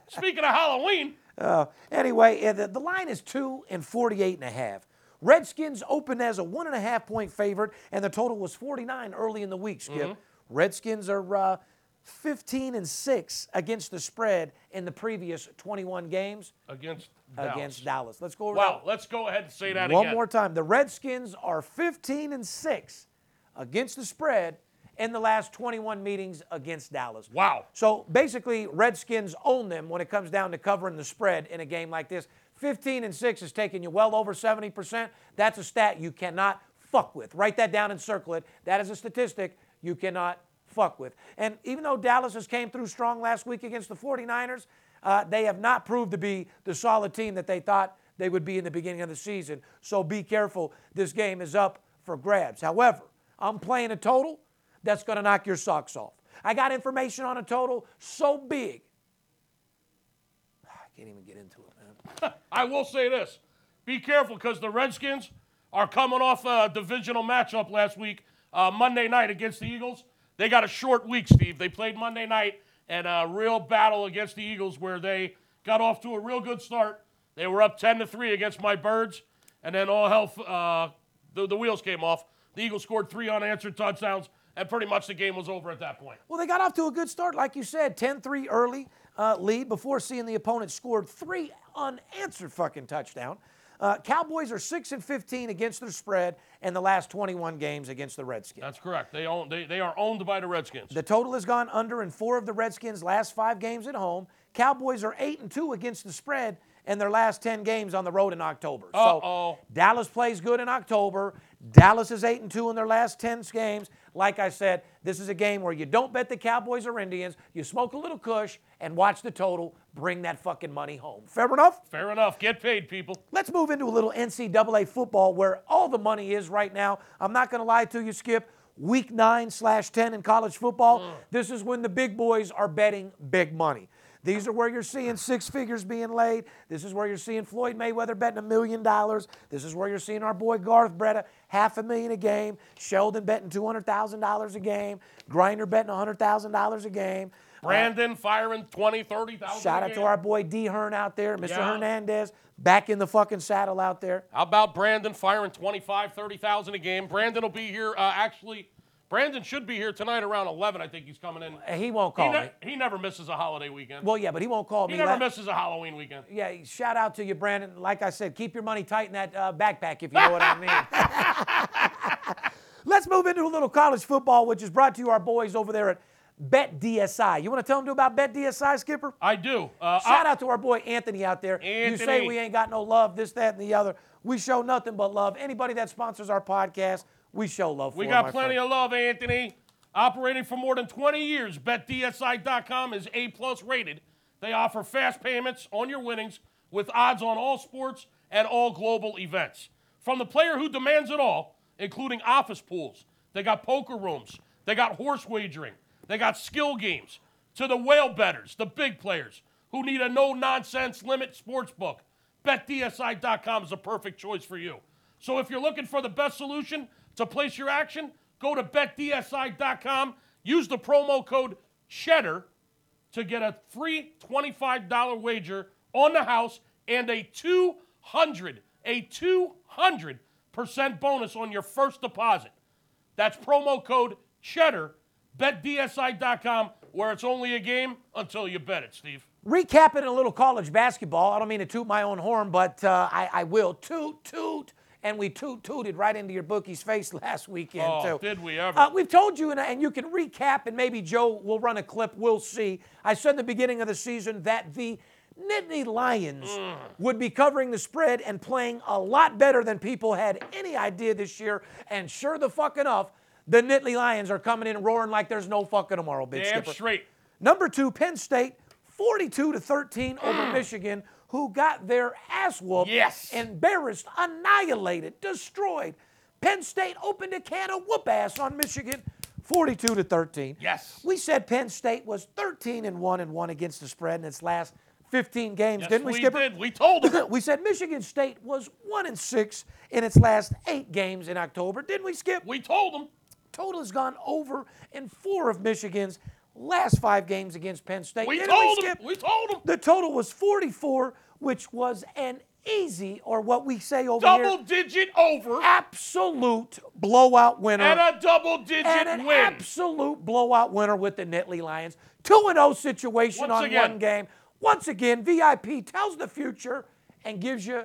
<laughs> Speaking of Halloween, uh, anyway, the, the line is two and 48 and a half. Redskins opened as a one and a half point favorite, and the total was 49 early in the week, Skip. Mm-hmm. Redskins are uh, 15 and 6 against the spread in the previous 21 games against Dallas. against Dallas. Let's go Wow, around let's go ahead and say that one again. more time. The Redskins are 15 and 6 against the spread in the last 21 meetings against Dallas. Wow. So basically, Redskins own them when it comes down to covering the spread in a game like this. 15 and 6 is taking you well over 70%. That's a stat you cannot fuck with. Write that down and circle it. That is a statistic you cannot fuck with. And even though Dallas has came through strong last week against the 49ers, uh, they have not proved to be the solid team that they thought they would be in the beginning of the season. So be careful. This game is up for grabs. However, I'm playing a total that's going to knock your socks off. I got information on a total so big. <sighs> I can't even get into it, man. <laughs> I will say this: be careful because the Redskins are coming off a divisional matchup last week, uh, Monday night against the Eagles. They got a short week, Steve. They played Monday night and a real battle against the Eagles where they got off to a real good start. They were up 10 to 3 against my Birds, and then all hell, uh, the, the wheels came off. The Eagles scored three unanswered touchdowns, and pretty much the game was over at that point. Well, they got off to a good start, like you said, 10 3 early uh, lead before seeing the opponent scored three unanswered fucking touchdown. Uh, Cowboys are 6 and 15 against their spread in the last 21 games against the Redskins. That's correct. They own. They, they are owned by the Redskins. The total has gone under in four of the Redskins' last five games at home. Cowboys are 8 and 2 against the spread in their last 10 games on the road in October. Uh-oh. So Dallas plays good in October. Dallas is 8 and 2 in their last 10 games. Like I said, this is a game where you don't bet the Cowboys or Indians. You smoke a little kush and watch the total. Bring that fucking money home. Fair enough? Fair enough. Get paid, people. Let's move into a little NCAA football where all the money is right now. I'm not going to lie to you, Skip. Week nine slash 10 in college football, this is when the big boys are betting big money. These are where you're seeing six figures being laid. This is where you're seeing Floyd Mayweather betting a million dollars. This is where you're seeing our boy Garth Bretta half a million a game. Sheldon betting $200,000 a game. Grinder betting $100,000 a game. Brandon firing 20, 30,000. Shout out to our boy D Hearn out there, Mr. Yeah. Hernandez, back in the fucking saddle out there. How about Brandon firing 25, 30,000 a game? Brandon will be here. Uh, actually, Brandon should be here tonight around 11. I think he's coming in. He won't He, call ne- me. he never misses a holiday weekend. Well, yeah, but he won't call he me. He never La- misses a Halloween weekend. Yeah, shout out to you, Brandon. Like I said, keep your money tight in that uh, backpack, if you know what I mean. <laughs> Let's move into a little college football, which is brought to you our boys over there at BetDSI. You want to tell them about BetDSI, Skipper? I do. Uh, Shout I- out to our boy Anthony out there. Anthony. You say we ain't got no love, this, that, and the other. We show nothing but love. Anybody that sponsors our podcast, we show love We got plenty friend. of love, Anthony. Operating for more than 20 years, BetDSI.com is A plus rated. They offer fast payments on your winnings with odds on all sports and all global events. From the player who demands it all, including office pools, they got poker rooms, they got horse wagering, they got skill games, to the whale betters, the big players who need a no nonsense limit sports book. BetDSI.com is a perfect choice for you. So if you're looking for the best solution to place your action, go to betdsi.com, use the promo code CHEDDAR to get a free $25 wager on the house and a 200 a 200% bonus on your first deposit. That's promo code CHEDDAR, betdsi.com, where it's only a game until you bet it, Steve. Recapping a little college basketball. I don't mean to toot my own horn, but uh, I, I will. Toot, toot. And we toot tooted right into your bookie's face last weekend, Oh, too. did we ever. Uh, we've told you, and, and you can recap, and maybe Joe will run a clip. We'll see. I said in the beginning of the season that the Nittany Lions Mm. would be covering the spread and playing a lot better than people had any idea this year. And sure the fuck enough, the Nittany Lions are coming in roaring like there's no fucking tomorrow, big Damn skipper. straight. Number two, Penn State, 42 to 13 Mm. over Michigan, who got their ass whooped, Yes. embarrassed, annihilated, destroyed. Penn State opened a can of whoop ass on Michigan, 42 to 13. Yes. We said Penn State was 13 and 1 and 1 against the spread in its last 15 games, Yes, didn't we, we Skipper? did. We told them. <laughs> we said Michigan State was 1 and 6 in its last 8 games in October, didn't we, Skip? We told them. Total has gone over in 4 of Michigan's last 5 games against Penn State. We told them. We told them. The total was 44, which was an easy, or what we say over Double here, digit over absolute blowout winner. and a double digit and an win. absolute blowout winner with the Nittany Lions. 2 and 0 situation Once on again. one game. Once again, VIP tells the future and gives you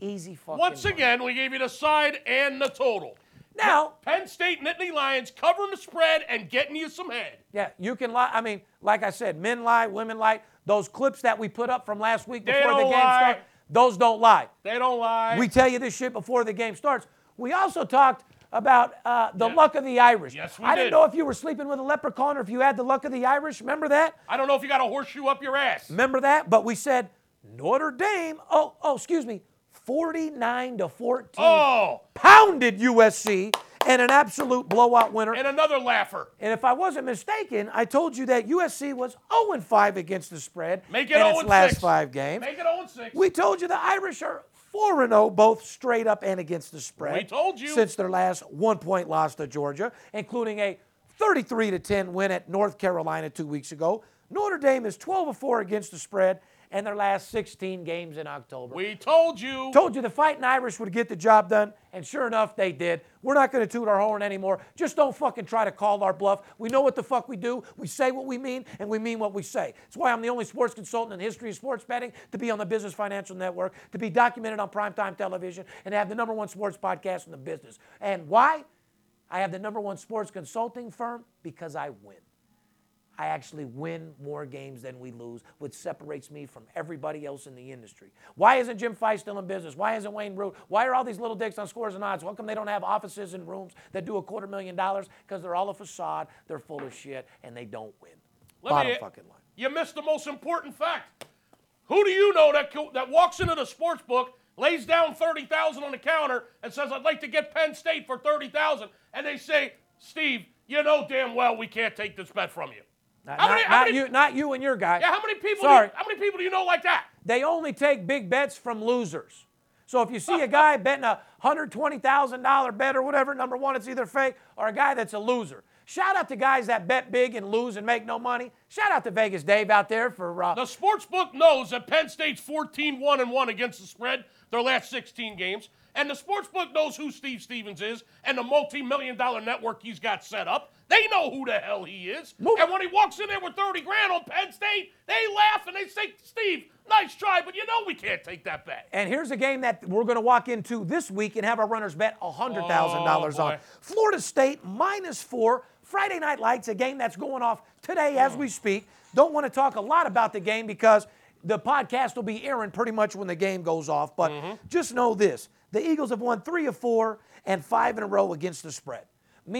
easy fucking Once money. again, we gave you the side and the total. Now, Penn State Nittany Lions covering the spread and getting you some head. yeah, you can lie. I mean, like I said, men lie, women lie. Those clips that we put up from last week They before the game lie. started, those don't lie. They don't lie. We tell you this shit before the game starts. We also talked about uh, the Yeah. luck of the Irish. Yes, we I didn't know if you were sleeping with a leprechaun or if you had the luck of the Irish. Remember that? I don't know if you got a horseshoe up your ass. Remember that? But we said Notre Dame. Oh, oh, excuse me, 49 to 14. Oh, Pounded USC and an absolute blowout winner. and another laugher. And if I wasn't mistaken, I told you that USC was 0 5 against the spread Make it in 0 its oh last 6. five games. Make it 0 6. We told you the Irish are 4 0, both straight up and against the spread. We told you. Since their last one point loss to Georgia, including a 33 10 win at North Carolina two weeks ago. Notre Dame is 12 4 against the spread and their last 16 games in October. we told you. Told you the fighting Irish would get the job done, and sure enough, they did. We're not going to toot our horn anymore. Just don't fucking try to call our bluff. We know what the fuck we do. We say what we mean, and we mean what we say. That's why I'm the only sports consultant in the history of sports betting to be on the Business Financial Network, to be documented on primetime television, and to have the number one sports podcast in the business. And why? I have the number one sports consulting firm because I win. I actually win more games than we lose, which separates me from everybody else in the industry. Why isn't Jim Feist still in business? Why isn't Wayne Root? Why are all these little dicks on scores and odds? How come they don't have offices and rooms that do a quarter million dollars? Because they're all a facade, they're full of shit, and they don't win. Let Bottom me- fucking line. You missed the most important fact. Who do you know that that walks into the sports book, lays down thirty thousand on the counter, and says, "I'd like to get Penn State for thirty thousand, and they say, "Steve, you know damn well we can't take this bet from you." Not, How not- how not many- you, not you and your guy. Yeah, how many people? Sorry. You, how many people do you know like that? They only take big bets from losers. So if you see a <laughs> guy betting a $120,000 bet or whatever, number one, it's either fake or a guy that's a loser. Shout out to guys that bet big and lose and make no money. Shout out to Vegas Dave out there for uh, The sports book knows that Penn State's 14-1 and 1 against the spread their last 16 games, and the sports book knows who Steve Stevens is and the multi-million dollar network he's got set up. They know who the hell he is. Move- And when he walks in there with 30 grand on Penn State, they laugh and they say, "Steve, nice try, but you know we can't take that bet." And here's a game that we're going to walk into this week and have our runners bet $100,000 Oh, on. Florida State minus four, Friday Night Lights, a game that's going off today as we speak. Don't want to talk a lot about the game because the podcast will be airing pretty much when the game goes off. But mm-hmm. just know this the Eagles have won three of four and five in a row against the spread.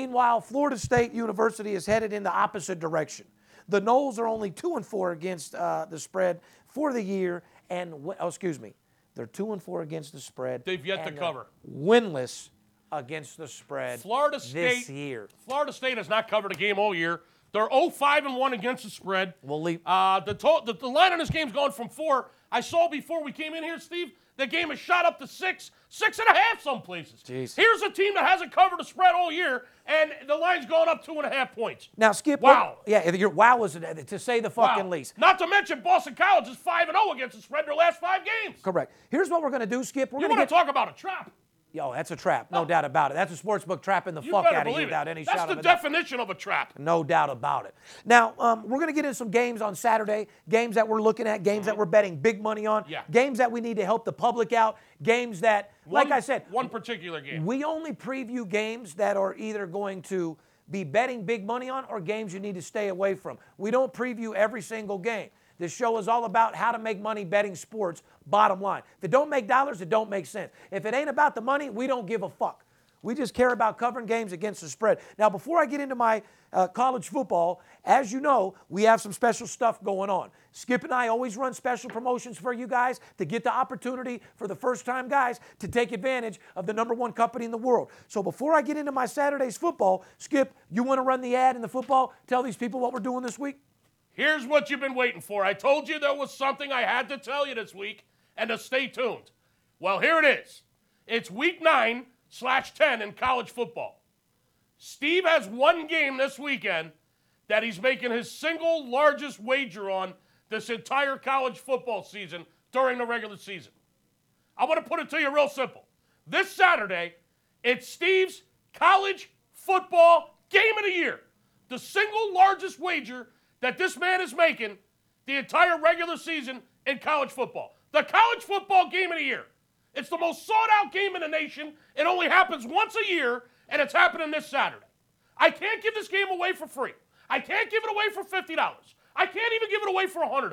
Meanwhile, Florida State University is headed in the opposite direction. The Noles are only two and four against uh, the spread for the year, and oh, excuse me, they're two and four against the spread. They've yet to cover. Winless against the spread. Florida State this year. Florida State has not covered a game all year. They're 0-5 and 1 against the spread. We'll leave- Uh, the, to- the the line on this game's going from four. I saw before we came in here, Steve. The game has shot up to six, six and a half some places. Jeez. Here's a team that hasn't covered a spread all year, and the line's gone up two and a half points. Now, Skip. Wow. what- yeah, your wow was uh, to say the fucking Wow. least. Not to mention Boston College is five and zero against the spread their last five games. Correct. Here's what we're going to do, Skip. We're You going to talk about a trap? Yo, that's a trap. No doubt about it. That's a sports sportsbook trapping the You fuck out of you believe without any That's shot the of a doubt. definition of a trap. No doubt about it. Now, um, we're going to get into some games on Saturday, games that we're looking at, games that we're betting big money on, Mm-hmm. Yeah. games that we need to help the public out, games that, like I said, one particular game. we only preview games that are either going to be betting big money on or games you need to stay away from. We don't preview every single game. This show is all about how to make money betting sports, bottom line. If it don't make dollars, it don't make sense. If it ain't about the money, we don't give a fuck. We just care about covering games against the spread. Now, before I get into my uh, college football, as you know, we have some special stuff going on. Skip and I always run special promotions for you guys to get the opportunity for the first time guys to take advantage of the number one company in the world. So before I get into my Saturday's football, Skip, you want to run the ad in the football? Tell these people what we're doing this week? Here's what you've been waiting for. I told you there was something I had to tell you this week, and to stay tuned. Well, here it is. It's week nine slash 10 in college football. Steve has one game this weekend that he's making his single largest wager on this entire college football season during the regular season. I want to put it to you real simple. This Saturday, it's Steve's college football game of the year. The single largest wager that this man is making the entire regular season in college football. The college football game of the year. It's the most sought out game in the nation. It only happens once a year, and it's happening this Saturday. I can't give this game away for free. I can't give it away for $50. I can't even give it away for $100.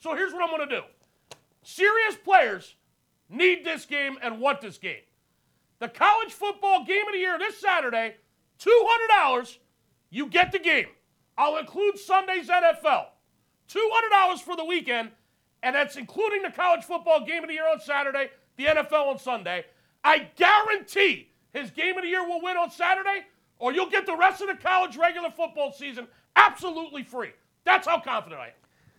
So here's what I'm going to do serious players need this game and want this game. The college football game of the year this Saturday, $200. You get the game. I'll include Sunday's NFL. $200 for the weekend, and that's including the college football game of the year on Saturday, the NFL on Sunday. I guarantee his game of the year will win on Saturday, or you'll get the rest of the college regular football season absolutely free. That's how confident I am.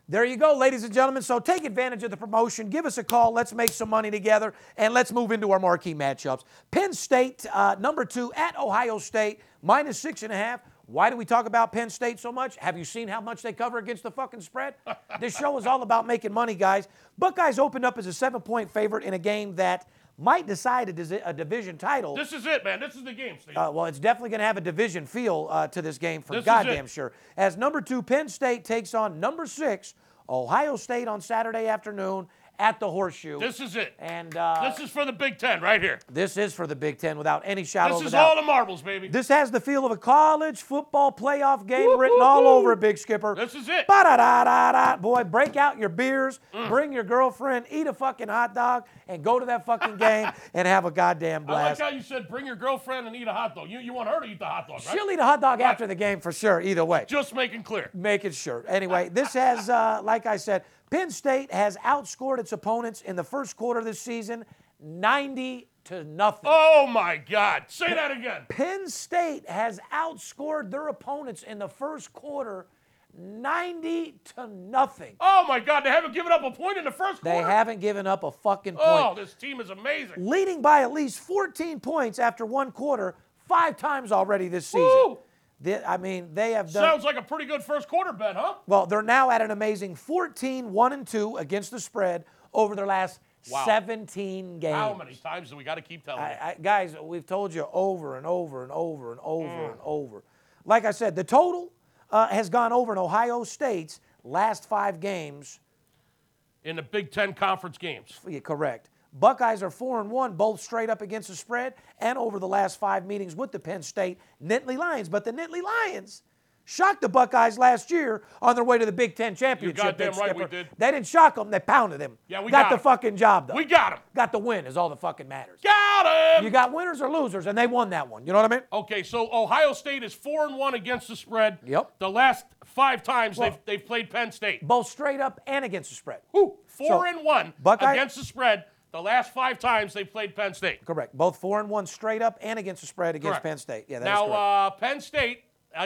There you go, ladies and gentlemen. So take advantage of the promotion. Give us a call. Let's make some money together, and let's move into our marquee matchups. Penn State, uh, number two at Ohio State, minus six and a half. Why do we talk about Penn State so much? Have you seen how much they cover against the fucking spread? <laughs> this show is all about making money, guys. Buckeyes opened up as a seven-point favorite in a game that might decide a, a division title. This is it, man. This is the game, Steve. Uh, well, it's definitely going to have a division feel uh, to this game for This is goddamn sure. As number two, Penn State takes on number six, Ohio State on Saturday afternoon at the Horseshoe. this is it. and uh, this is for the Big Ten right here. this is for the Big Ten without any shadow This of a is all the marbles, baby. This has the feel of a college football playoff game written all over it, Big Skipper. This is it. Ba-da-da-da-da. Boy, break out your beers, bring your girlfriend, eat a fucking hot dog, and go to that fucking game <laughs> and have a goddamn blast. I like how you said bring your girlfriend and eat a hot dog. You, you want her to eat the hot dog, right? She'll eat a hot dog after the game for sure, either way. Just making clear. Making sure. Anyway, this has, uh, like I said, Penn State has outscored its opponents in the first quarter of this season 90 to nothing. Oh my God. Say that again. Penn State has outscored their opponents in the first quarter 90 to nothing. Oh my God. They haven't given up a point in the first They quarter. They haven't given up a fucking oh, point. Oh, this team is amazing. Leading by at least 14 points after one quarter, five times already this season. Woo! I mean, they have done. Sounds like a pretty good first quarter bet, huh? Well, they're now at an amazing 14 1 and 2 against the spread over their last Wow. 17 games. How many times do we got to keep telling you? I, I, guys, we've told you over and over and over and over Mm. and over. Like I said, the total uh, has gone over in Ohio State's last five games. In the Big Ten conference games. Yeah, correct. Buckeyes are four and one, both straight up against the spread and over the last five meetings with the Penn State Nittany Lions. But the Nittany Lions shocked the Buckeyes last year on their way to the Big Ten championship. goddamn Big right we did. They didn't shock them; they pounded them. Yeah, we got, got the fucking job done. We got him. got the win is all that fucking matters. Got him. You got winners or losers, and they won that one. You know what I mean? Okay, so Ohio State is four and one against the spread. Yep. The last five times Well- they've they've played Penn State. Both straight up and against the spread. Woo, four So, and one Buckeye- against the spread. The last five times they played Penn State. Correct. Both four and one straight up and against the spread against Correct. Penn State. Yeah, that's now, correct. uh, Penn State,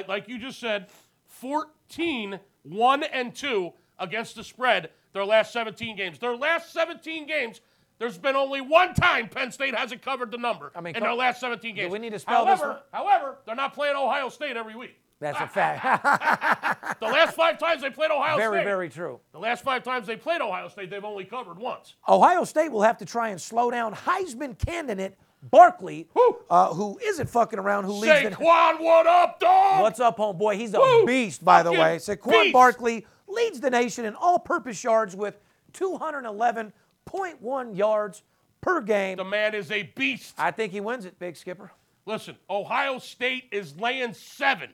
like you just said, 14 1 and 2 against the spread their last 17 games. Their last 17 games, there's been only one time Penn State hasn't covered the number I mean, in their last 17 games. we need to spell this however, one? However, they're not playing Ohio State every week. That's a fact. <laughs> The last five times they played Ohio very, State. very very true. The last five times they played Ohio State, they've only covered once. Ohio State will have to try and slow down Heisman candidate Barkley, Who? uh, who isn't fucking around, who leads the. Saquon, what up, dog? What's up, homeboy? He's a Woo! beast, by the Fucking way. Saquon beast. Barkley leads the nation in all-purpose yards with 211.1 yards per game. The man is a beast. I think he wins it, Big Skipper. Listen, Ohio State is laying seven.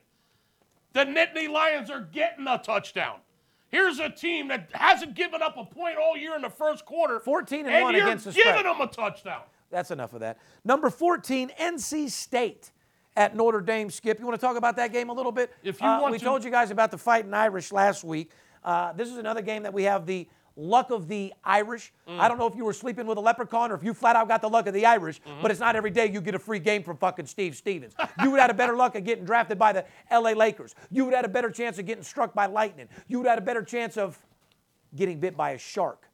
The Nittany Lions are getting a touchdown. Here's a team that hasn't given up a point all year in the first quarter. 14 and and one you're against the state. giving them a touchdown. That's enough of that. Number 14, NC State at Notre Dame. Skip, you want to talk about that game a little bit? If you Uh, want we to. told you guys about the Fighting Irish last week. Uh, this is another game that we have the luck of the Irish. Mm. I don't know if you were sleeping with a leprechaun or if you flat out got the luck of the Irish, Mm-hmm. but it's not every day you get a free game from fucking Steve Stevens. <laughs> you would have had a better luck of getting drafted by the LA Lakers. You would have had a better chance of getting struck by lightning. You would have had a better chance of getting bit by a shark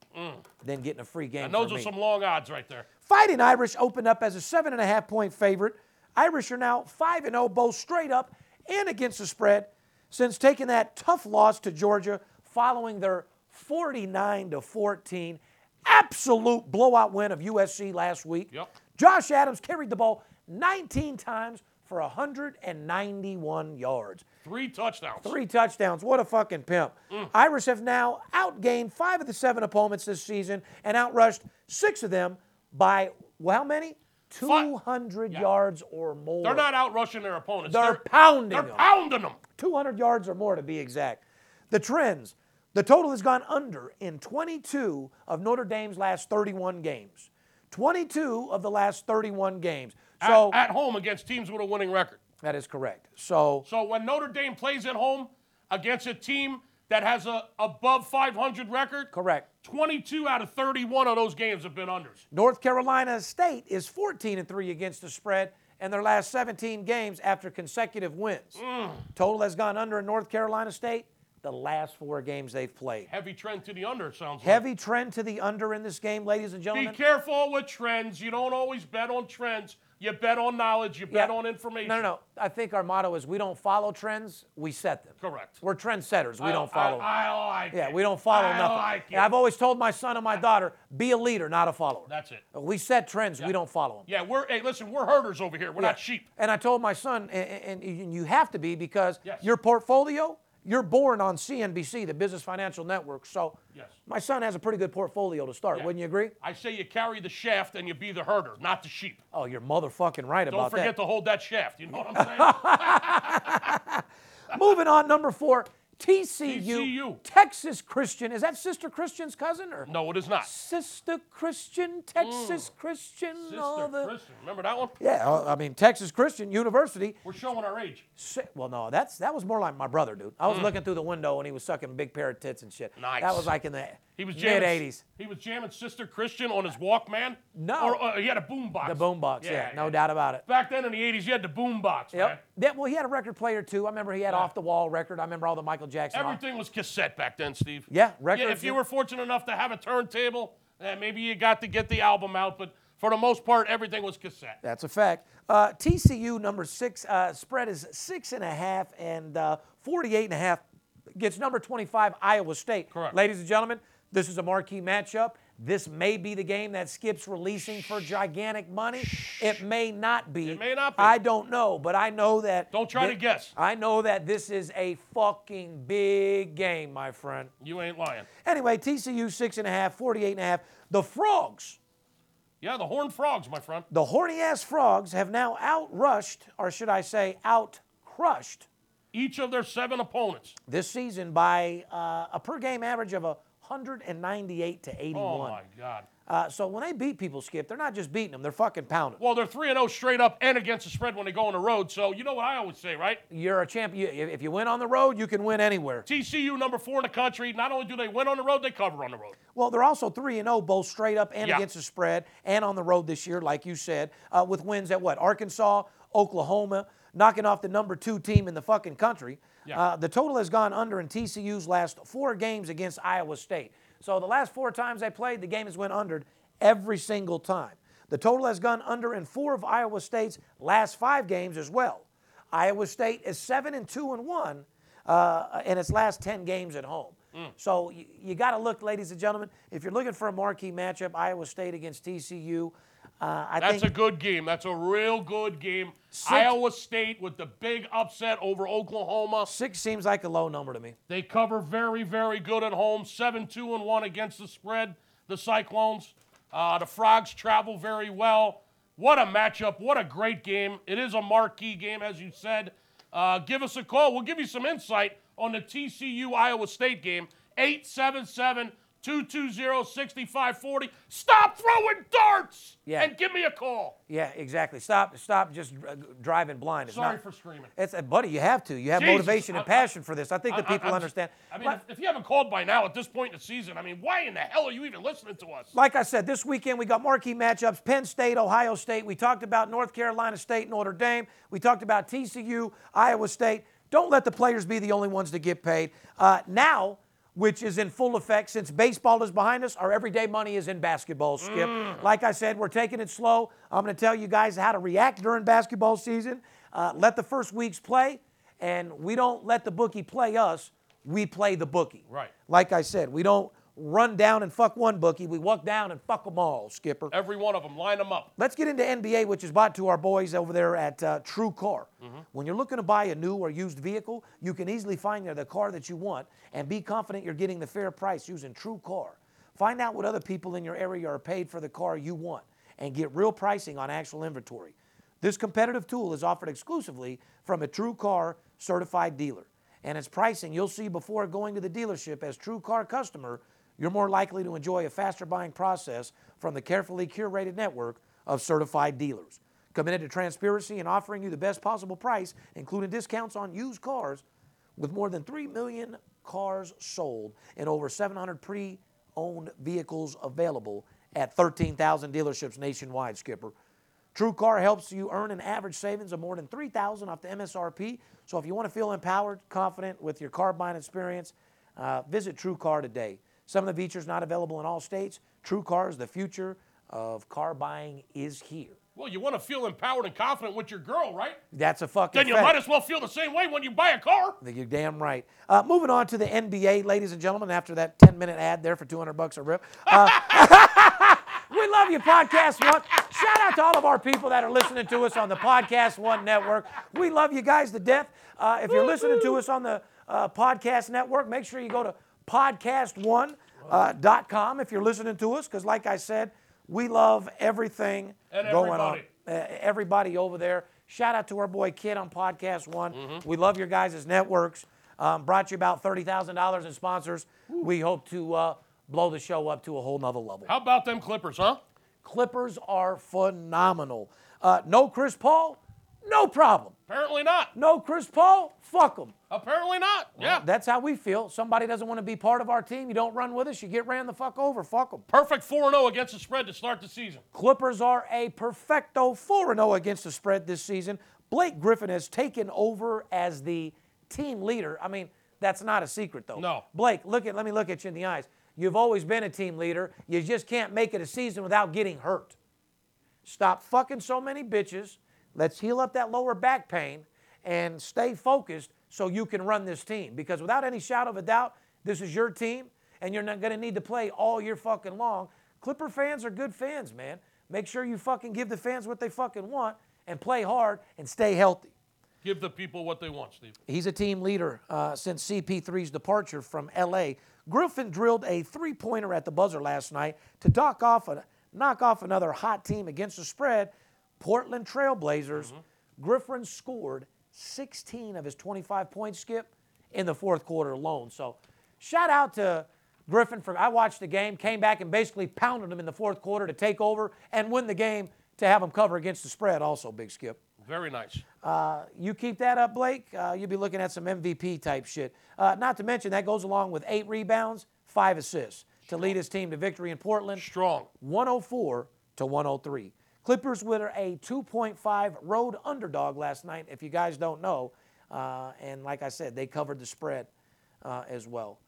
than getting a free game. Mm. And those are me. some long odds right there. Fighting Irish opened up as a seven and a half point favorite. Irish are now 5 and 0, both straight up and against the spread, since taking that tough loss to Georgia following their 49 to 14 absolute blowout win of USC last week. Yep. Josh Adams carried the ball 19 times for 191 yards. Three touchdowns. Three touchdowns. What a fucking pimp. Mm. Irish have now outgained five of the seven opponents this season and outrushed six of them by, well, how many? 200 Yeah. yards or more. They're not out rushing their opponents. They're pounding They're them. pounding them. 200 yards or more to be exact. The trends the total has gone under in 22 of Notre Dame's last 31 games. 22 of the last 31 games. So at, at home against teams with a winning record. that is correct. So So when Notre Dame plays at home against a team that has a above 500 record, correct. 22 out of 31 of those games have been unders. North Carolina State is 14 and 3 against the spread in their last 17 games after consecutive wins. Mm. Total has gone under in North Carolina State the last four games they've played. Heavy trend to the under, it sounds like. Heavy trend to the under in this game, ladies and gentlemen. Be careful with trends. You don't always bet on trends. You bet on knowledge. You bet Yeah. on information. No, no, no. I think our motto is we don't follow trends, we set them. Correct. We're trendsetters. We I- don't follow. I, I like yeah, it. we don't follow I nothing. like it. And I've always told my son and my daughter, be a leader, not a follower. That's it. We set trends, we don't follow them. Yeah, we're hey, listen, we're herders over here. We're not sheep. And I told my son, and, and- and you have to be because Yes. your portfolio, you're born on CNBC, the Business Financial Network. So Yes. my son has a pretty good portfolio to start. Yeah. Wouldn't you agree? I say you carry the shaft and you be the herder, not the sheep. Oh, you're motherfucking right about. Don't forget to hold that shaft. You know what I'm saying? <laughs> <laughs> Moving on, number four, TCU, TCU. Texas Christian. Is that Sister Christian's cousin or? no, it is not. Sister Christian, Texas Christian. Sister the- Christian. Remember that one? Yeah, I mean Texas Christian University. We're showing our age. Well, no, that's that was more like my brother, dude. I was looking through the window and he was sucking a big pair of tits and shit. Mm. Nice. That was like in the He was mid jamming. '80s. He was jamming Sister Christian on his Walkman. No. Or uh, he had a boombox. The boombox, yeah, no doubt about it. Back then in the '80s, you had the boombox. man. Yeah, well, he had a record player too. I remember he had off the wall record. I remember all the Michael Jackson. off- Everything was cassette back then, Steve. Yeah, records, if you were fortunate enough to have a turntable, eh, maybe you got to get the album out, but for the most part, everything was cassette. That's a fact. Uh, TCU number six uh, spread is six and a half and uh, 48 and a half gets number 25 Iowa State. Correct. Ladies and gentlemen, this is a marquee matchup. This may be the game that Skip's releasing for gigantic money. It may not be. It may not be. I don't know, but I know that. Don't try thi- to guess. I know that this is a fucking big game, my friend. You ain't lying. Anyway, TCU six and a half, 48 and a half. The Frogs Yeah, the Horned Frogs, my friend. The horny ass frogs have now outrushed, or should I say, outcrushed Each of their seven opponents. this season by uh, a per game average of 198 to 81. Oh my God. Uh, so when they beat people, Skip, they're not just beating them; they're fucking pounding. Well, they're 3 0 straight up and against the spread when they go on the road. So, you know what I always say, right? You're a champion. If you win on the road, you can win anywhere. TCU, number four in the country. Not only do they win on the road, they cover on the road. Well, they're also three and zero, both straight up and Yeah. against the spread, and on the road this year, like you said, uh, with wins at what Arkansas, Oklahoma, knocking off the number two team in the fucking country. Yeah. Uh, the total has gone under in TCU's last four games against Iowa State. So the last four times they played, the game has went under every single time. The total has gone under in four of Iowa State's last five games as well. Iowa State is seven and two and one uh, in its last 10 games at home. Mm. So you, you got to look, ladies and gentlemen, if you're looking for a marquee matchup, Iowa State against TCU, uh, I That's a good game. That's a real good game. Iowa State with the big upset over Oklahoma. six seems like a low number to me. They cover very, very good at home. 7 2 and 1 against the spread, the Cyclones. Uh, the Frogs travel very well. What a matchup. What a great game. It is a marquee game, as you said. Uh, give us a call. We'll give you some insight on the TCU Iowa State game. 877 220 6540. Stop throwing darts Yeah. and give me a call. Yeah, exactly. Stop, stop just uh, driving blind. It's Sorry not- for screaming. It's, uh, buddy, you have to. You have Jesus, motivation and I- passion for this. I think the I- I- people understand. I mean, But- if, if you haven't called by now at this point in the season, I mean, why in the hell are you even listening to us? like I said, this weekend we got marquee matchups Penn State, Ohio State. We talked about North Carolina State, Notre Dame. We talked about TCU, Iowa State. Don't let the players be the only ones to get paid. Uh, now, which is in full effect since baseball is behind us, our everyday money is in basketball, Skip. Like I said, we're taking it slow. I'm going to tell you guys how to react during basketball season. Uh, let the first weeks play, and we don't let the bookie play us. We play the bookie. Right. Like I said, we don't run down and fuck one bookie. We walk down and fuck them all, Skipper. Every one of them, line them up. Let's get into NBA, which is bought to our boys over there at uh, TrueCar. When you're looking to buy a new or used vehicle, you can easily find the car that you want and be confident you're getting the fair price using TrueCar. Find out what other people in your area are paid for the car you want and get real pricing on actual inventory. This competitive tool is offered exclusively from a TrueCar certified dealer. And its pricing you'll see before going to the dealership as TrueCar customer, you're more likely to enjoy a faster buying process from the carefully curated network of certified dealers. Committed to transparency and offering you the best possible price, including discounts on used cars, with more than 3 million cars sold and over 700 pre owned vehicles available at 13,000 dealerships nationwide, Skipper. TrueCar helps you earn an average savings of more than 3000 off the MSRP. So if you want to feel empowered, confident with your car buying experience, uh, visit TrueCar today. Some of the features not available in all states. TrueCar's, the future of car buying is here. Well, you want to feel empowered and confident with your girl, right? That's a fucking Then you fact. might as well feel the same way when you buy a car. You're damn right. Uh, moving on to the NBA, ladies and gentlemen, after that 10 minute ad there for 200 bucks a rip. Uh, <laughs> we love you, PodcastOne. Shout out to all of our people that are listening to us on the PodcastOne network. We love you guys to death. Uh, if you're listening to us on the uh, Podcast Network, make sure you go to podcast1.com if you're listening to us, because like I said, we love everything And going everybody. on uh, everybody over there. Shout out to our boy Kid on PodcastOne. Mm-hmm. We love your guys' networks. Um, brought you about thirty thousand dollars in sponsors. We hope to uh, blow the show up to a whole nother level. How about them Clippers, huh? Clippers are phenomenal. Uh, no Chris Paul, no problem. Apparently not. No Chris Paul, fuck them. Apparently not. Yeah. That's how we feel. Somebody doesn't want to be part of our team. You don't run with us. You get ran the fuck over. Fuck them. Perfect 4 0 against the spread to start the season. Clippers are a perfecto 4 0 against the spread this season. Blake Griffin has taken over as the team leader. I mean, that's not a secret though. No. Blake, look at let me look at you in the eyes. You've always been a team leader. You just can't make it a season without getting hurt. Stop fucking so many bitches. Let's heal up that lower back pain and stay focused so you can run this team. Because without any shadow of a doubt, this is your team and you're not going to need to play all year fucking long. Clipper fans are good fans, man. Make sure you fucking give the fans what they fucking want and play hard and stay healthy. Give the people what they want, Steve. He's a team leader uh, since CP3's departure from LA. Griffin drilled a three pointer at the buzzer last night to dock off a knock off another hot team against the spread, Portland Trailblazers. Griffin scored 16 of his 25 points, skip, in the fourth quarter alone. So shout out to Griffin for I watched the game, came back and basically pounded him in the fourth quarter to take over and win the game to have him cover against the spread. Also, big skip. Very nice. Uh, you keep that up, Blake. Uh, you'll be looking at some MVP type shit. Uh, not to mention that goes along with eight rebounds, five assists to lead his team to victory in Portland. Strong. 104 to 103. Clippers were a 2.5 road underdog last night, if you guys don't know. Uh, and like I said, they covered the spread uh, as well.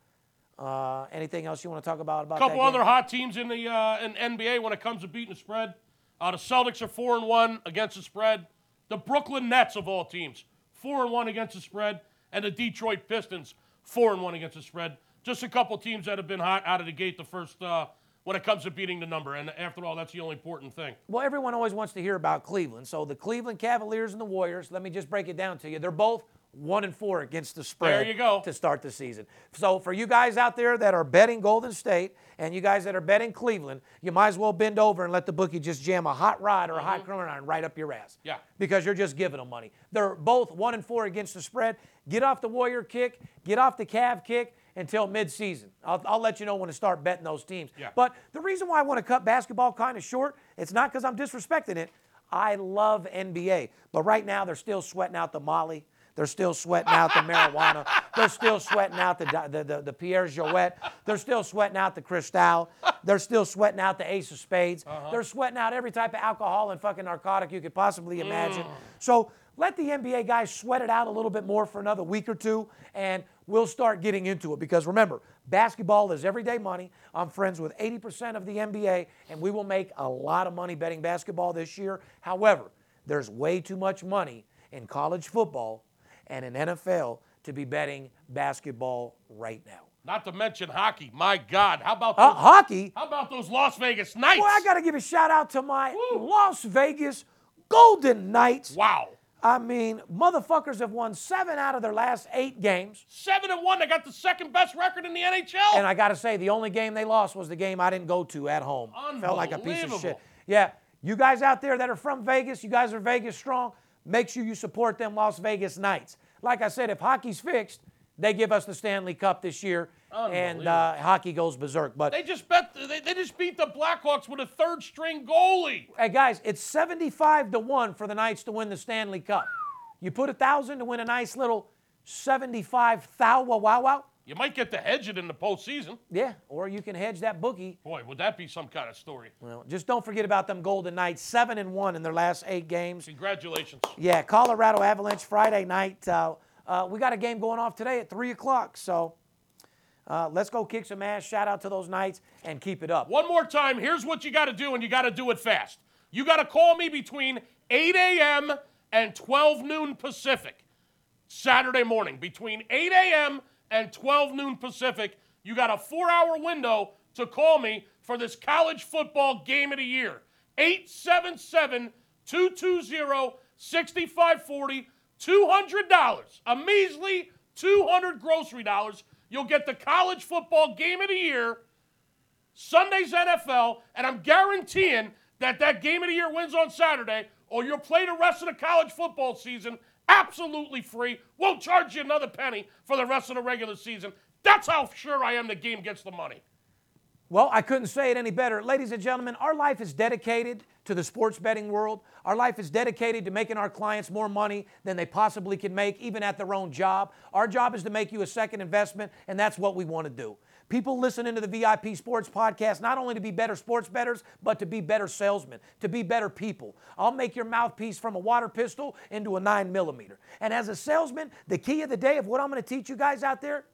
Uh, anything else you want to talk about about A couple other hot teams in the uh, in NBA when it comes to beating the spread. Uh, the Celtics are four and one against the spread. The Brooklyn Nets of all teams, four and one against the spread, and the Detroit Pistons, four and one against the spread. Just a couple teams that have been hot out of the gate the first uh, when it comes to beating the number. And after all, that's the only important thing. Well, everyone always wants to hear about Cleveland. So the Cleveland Cavaliers and the Warriors, let me just break it down to you. They're both one and four against the spread There you go. to start the season. So for you guys out there that are betting Golden State and you guys that are betting Cleveland, you might as well bend over and let the bookie just jam a hot rod or a hot current iron right up your ass. Mm-hmm. Yeah. Because you're just giving them money. They're both one and four against the spread. Get off the Warrior kick, get off the Cav kick until midseason. I'll, I'll let you know when to start betting those teams. Yeah. But the reason why I want to cut basketball kind of short, it's not because I'm disrespecting it. I love NBA. But right now, they're still sweating out the Molly. They're still sweating out the marijuana. They're still sweating out the, the, the, the Pierre Jouet. They're still sweating out the Cristal. They're still sweating out the Ace of Spades. Uh-huh. They're sweating out every type of alcohol and fucking narcotic you could possibly mm. imagine. So let the NBA guys sweat it out a little bit more for another week or two, and we'll start getting into it. Because remember, basketball is everyday money. I'm friends with 80% of the NBA, and we will make a lot of money betting basketball this year. However, there's way too much money in college football and in NFL to be betting basketball right now. Not to mention hockey. My God, how about Uh, hockey, how about those Las Vegas Knights? boy, I got to give a shout out to my Woo. Las Vegas Golden Knights. wow, I mean, motherfuckers have won seven out of their last eight games. seven and one. They got the second best record in the NHL. And I got to say, the only game they lost was the game I didn't go to at home. Felt like a piece of shit. Yeah, you guys out there that are from Vegas, you guys are Vegas strong. Make sure you support them Las Vegas Knights. Like I said, if hockey's fixed, they give us the Stanley Cup this year, and uh, hockey goes berserk. But They just bet. They, they just beat the Blackhawks with a third string goalie. hey, guys, it's 75 to one for the Knights to win the Stanley Cup. You put a thousand to win a nice little 75 thou wow wow wow. You might get to hedge it in the postseason. Yeah, or you can hedge that bookie. Boy, would that be some kind of story? Well, just don't forget about them Golden Knights, seven and one in their last eight games. Congratulations. Yeah, Colorado Avalanche Friday night. Uh, uh, we got a game going off today at three o'clock. So uh, let's go kick some ass. Shout out to those Knights and keep it up. One more time. Here's what you got to do, and you got to do it fast. You got to call me between 8 a.m. and 12 noon Pacific. Saturday morning, between 8 a.m. and 12 noon Pacific, you got a four hour window to call me for this college football game of the year. 877 220 6540, $200, a measly 200 grocery dollars. You'll get the college football game of the year, Sunday's NFL, and I'm guaranteeing that that game of the year wins on Saturday, or you'll play the rest of the college football season absolutely free. Won't charge you another penny for the rest of the regular season. That's how sure I am the game gets the money. Well, I couldn't say it any better. Ladies and gentlemen, our life is dedicated to the sports betting world. Our life is dedicated to making our clients more money than they possibly can make, even at their own job. Our job is to make you a second investment, and that's what we want to do. People listening to the VIP Sports Podcast not only to be better sports bettors, but to be better salesmen, to be better people. I'll make your mouthpiece from a water pistol into a nine millimeter. And as a salesman, the key of the day of what I'm going to teach you guys out there,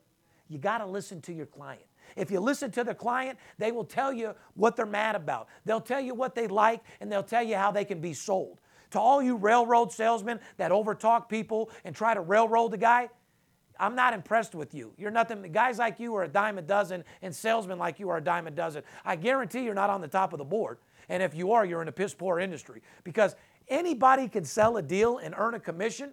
you got to listen to your client. If you listen to the client, they will tell you what they're mad about. They'll tell you what they like, and they'll tell you how they can be sold. To all you railroad salesmen that overtalk people and try to railroad the guy, I'm not impressed with you. You're nothing. Guys like you are a dime a dozen, and salesmen like you are a dime a dozen. I guarantee you're not on the top of the board. And if you are, you're in a piss poor industry because anybody can sell a deal and earn a commission,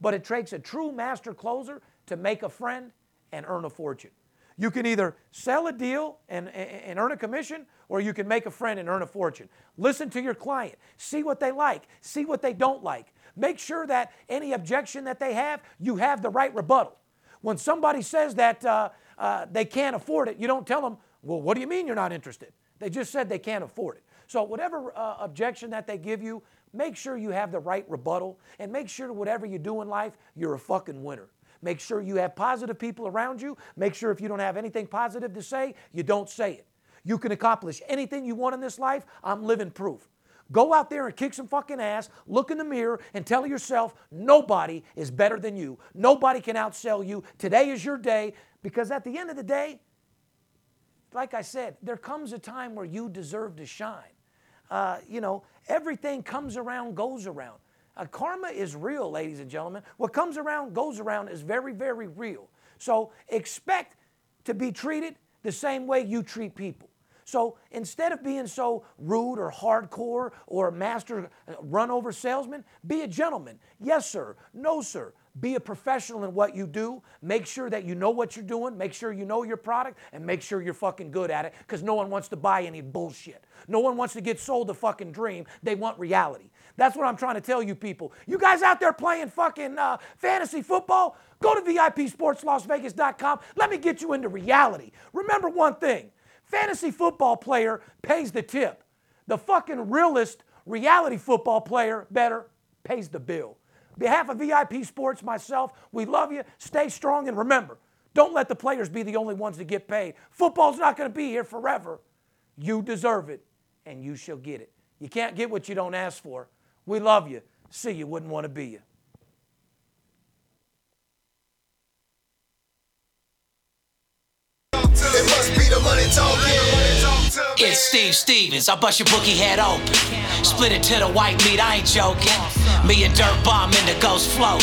but it takes a true master closer to make a friend and earn a fortune. You can either sell a deal and, and, earn a commission, or you can make a friend and earn a fortune. Listen to your client, see what they like, see what they don't like. Make sure that any objection that they have, you have the right rebuttal. When somebody says that uh, uh, they can't afford it, you don't tell them, well, what do you mean you're not interested? They just said they can't afford it. So, whatever uh, objection that they give you, make sure you have the right rebuttal and make sure whatever you do in life, you're a fucking winner. Make sure you have positive people around you. Make sure if you don't have anything positive to say, you don't say it. You can accomplish anything you want in this life. I'm living proof. Go out there and kick some fucking ass, look in the mirror, and tell yourself nobody is better than you. Nobody can outsell you. Today is your day because at the end of the day, like I said, there comes a time where you deserve to shine. Uh, you know, everything comes around, goes around. Uh, karma is real, ladies and gentlemen. What comes around, goes around is very, very real. So expect to be treated the same way you treat people. So instead of being so rude or hardcore or master uh, run over salesman, be a gentleman. Yes, sir. No, sir. Be a professional in what you do. Make sure that you know what you're doing. Make sure you know your product and make sure you're fucking good at it because no one wants to buy any bullshit. No one wants to get sold a fucking dream. They want reality. That's what I'm trying to tell you people. You guys out there playing fucking uh, fantasy football, go to VIPSportsLasVegas.com. Let me get you into reality. Remember one thing fantasy football player pays the tip. The fucking realist reality football player, better, pays the bill On behalf of VIP Sports, myself, we love you. Stay strong and remember, don't let the players be the only ones to get paid. Football's not going to be here forever. You deserve it, and you shall get it. You can't get what you don't ask for. We love you. See you, wouldn't want to be you. It's Steve Stevens. I bust your bookie head open. Split it to the white meat, I ain't joking. Me and Dirt Bomb in the ghost float.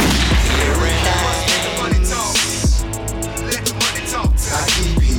Pirates. I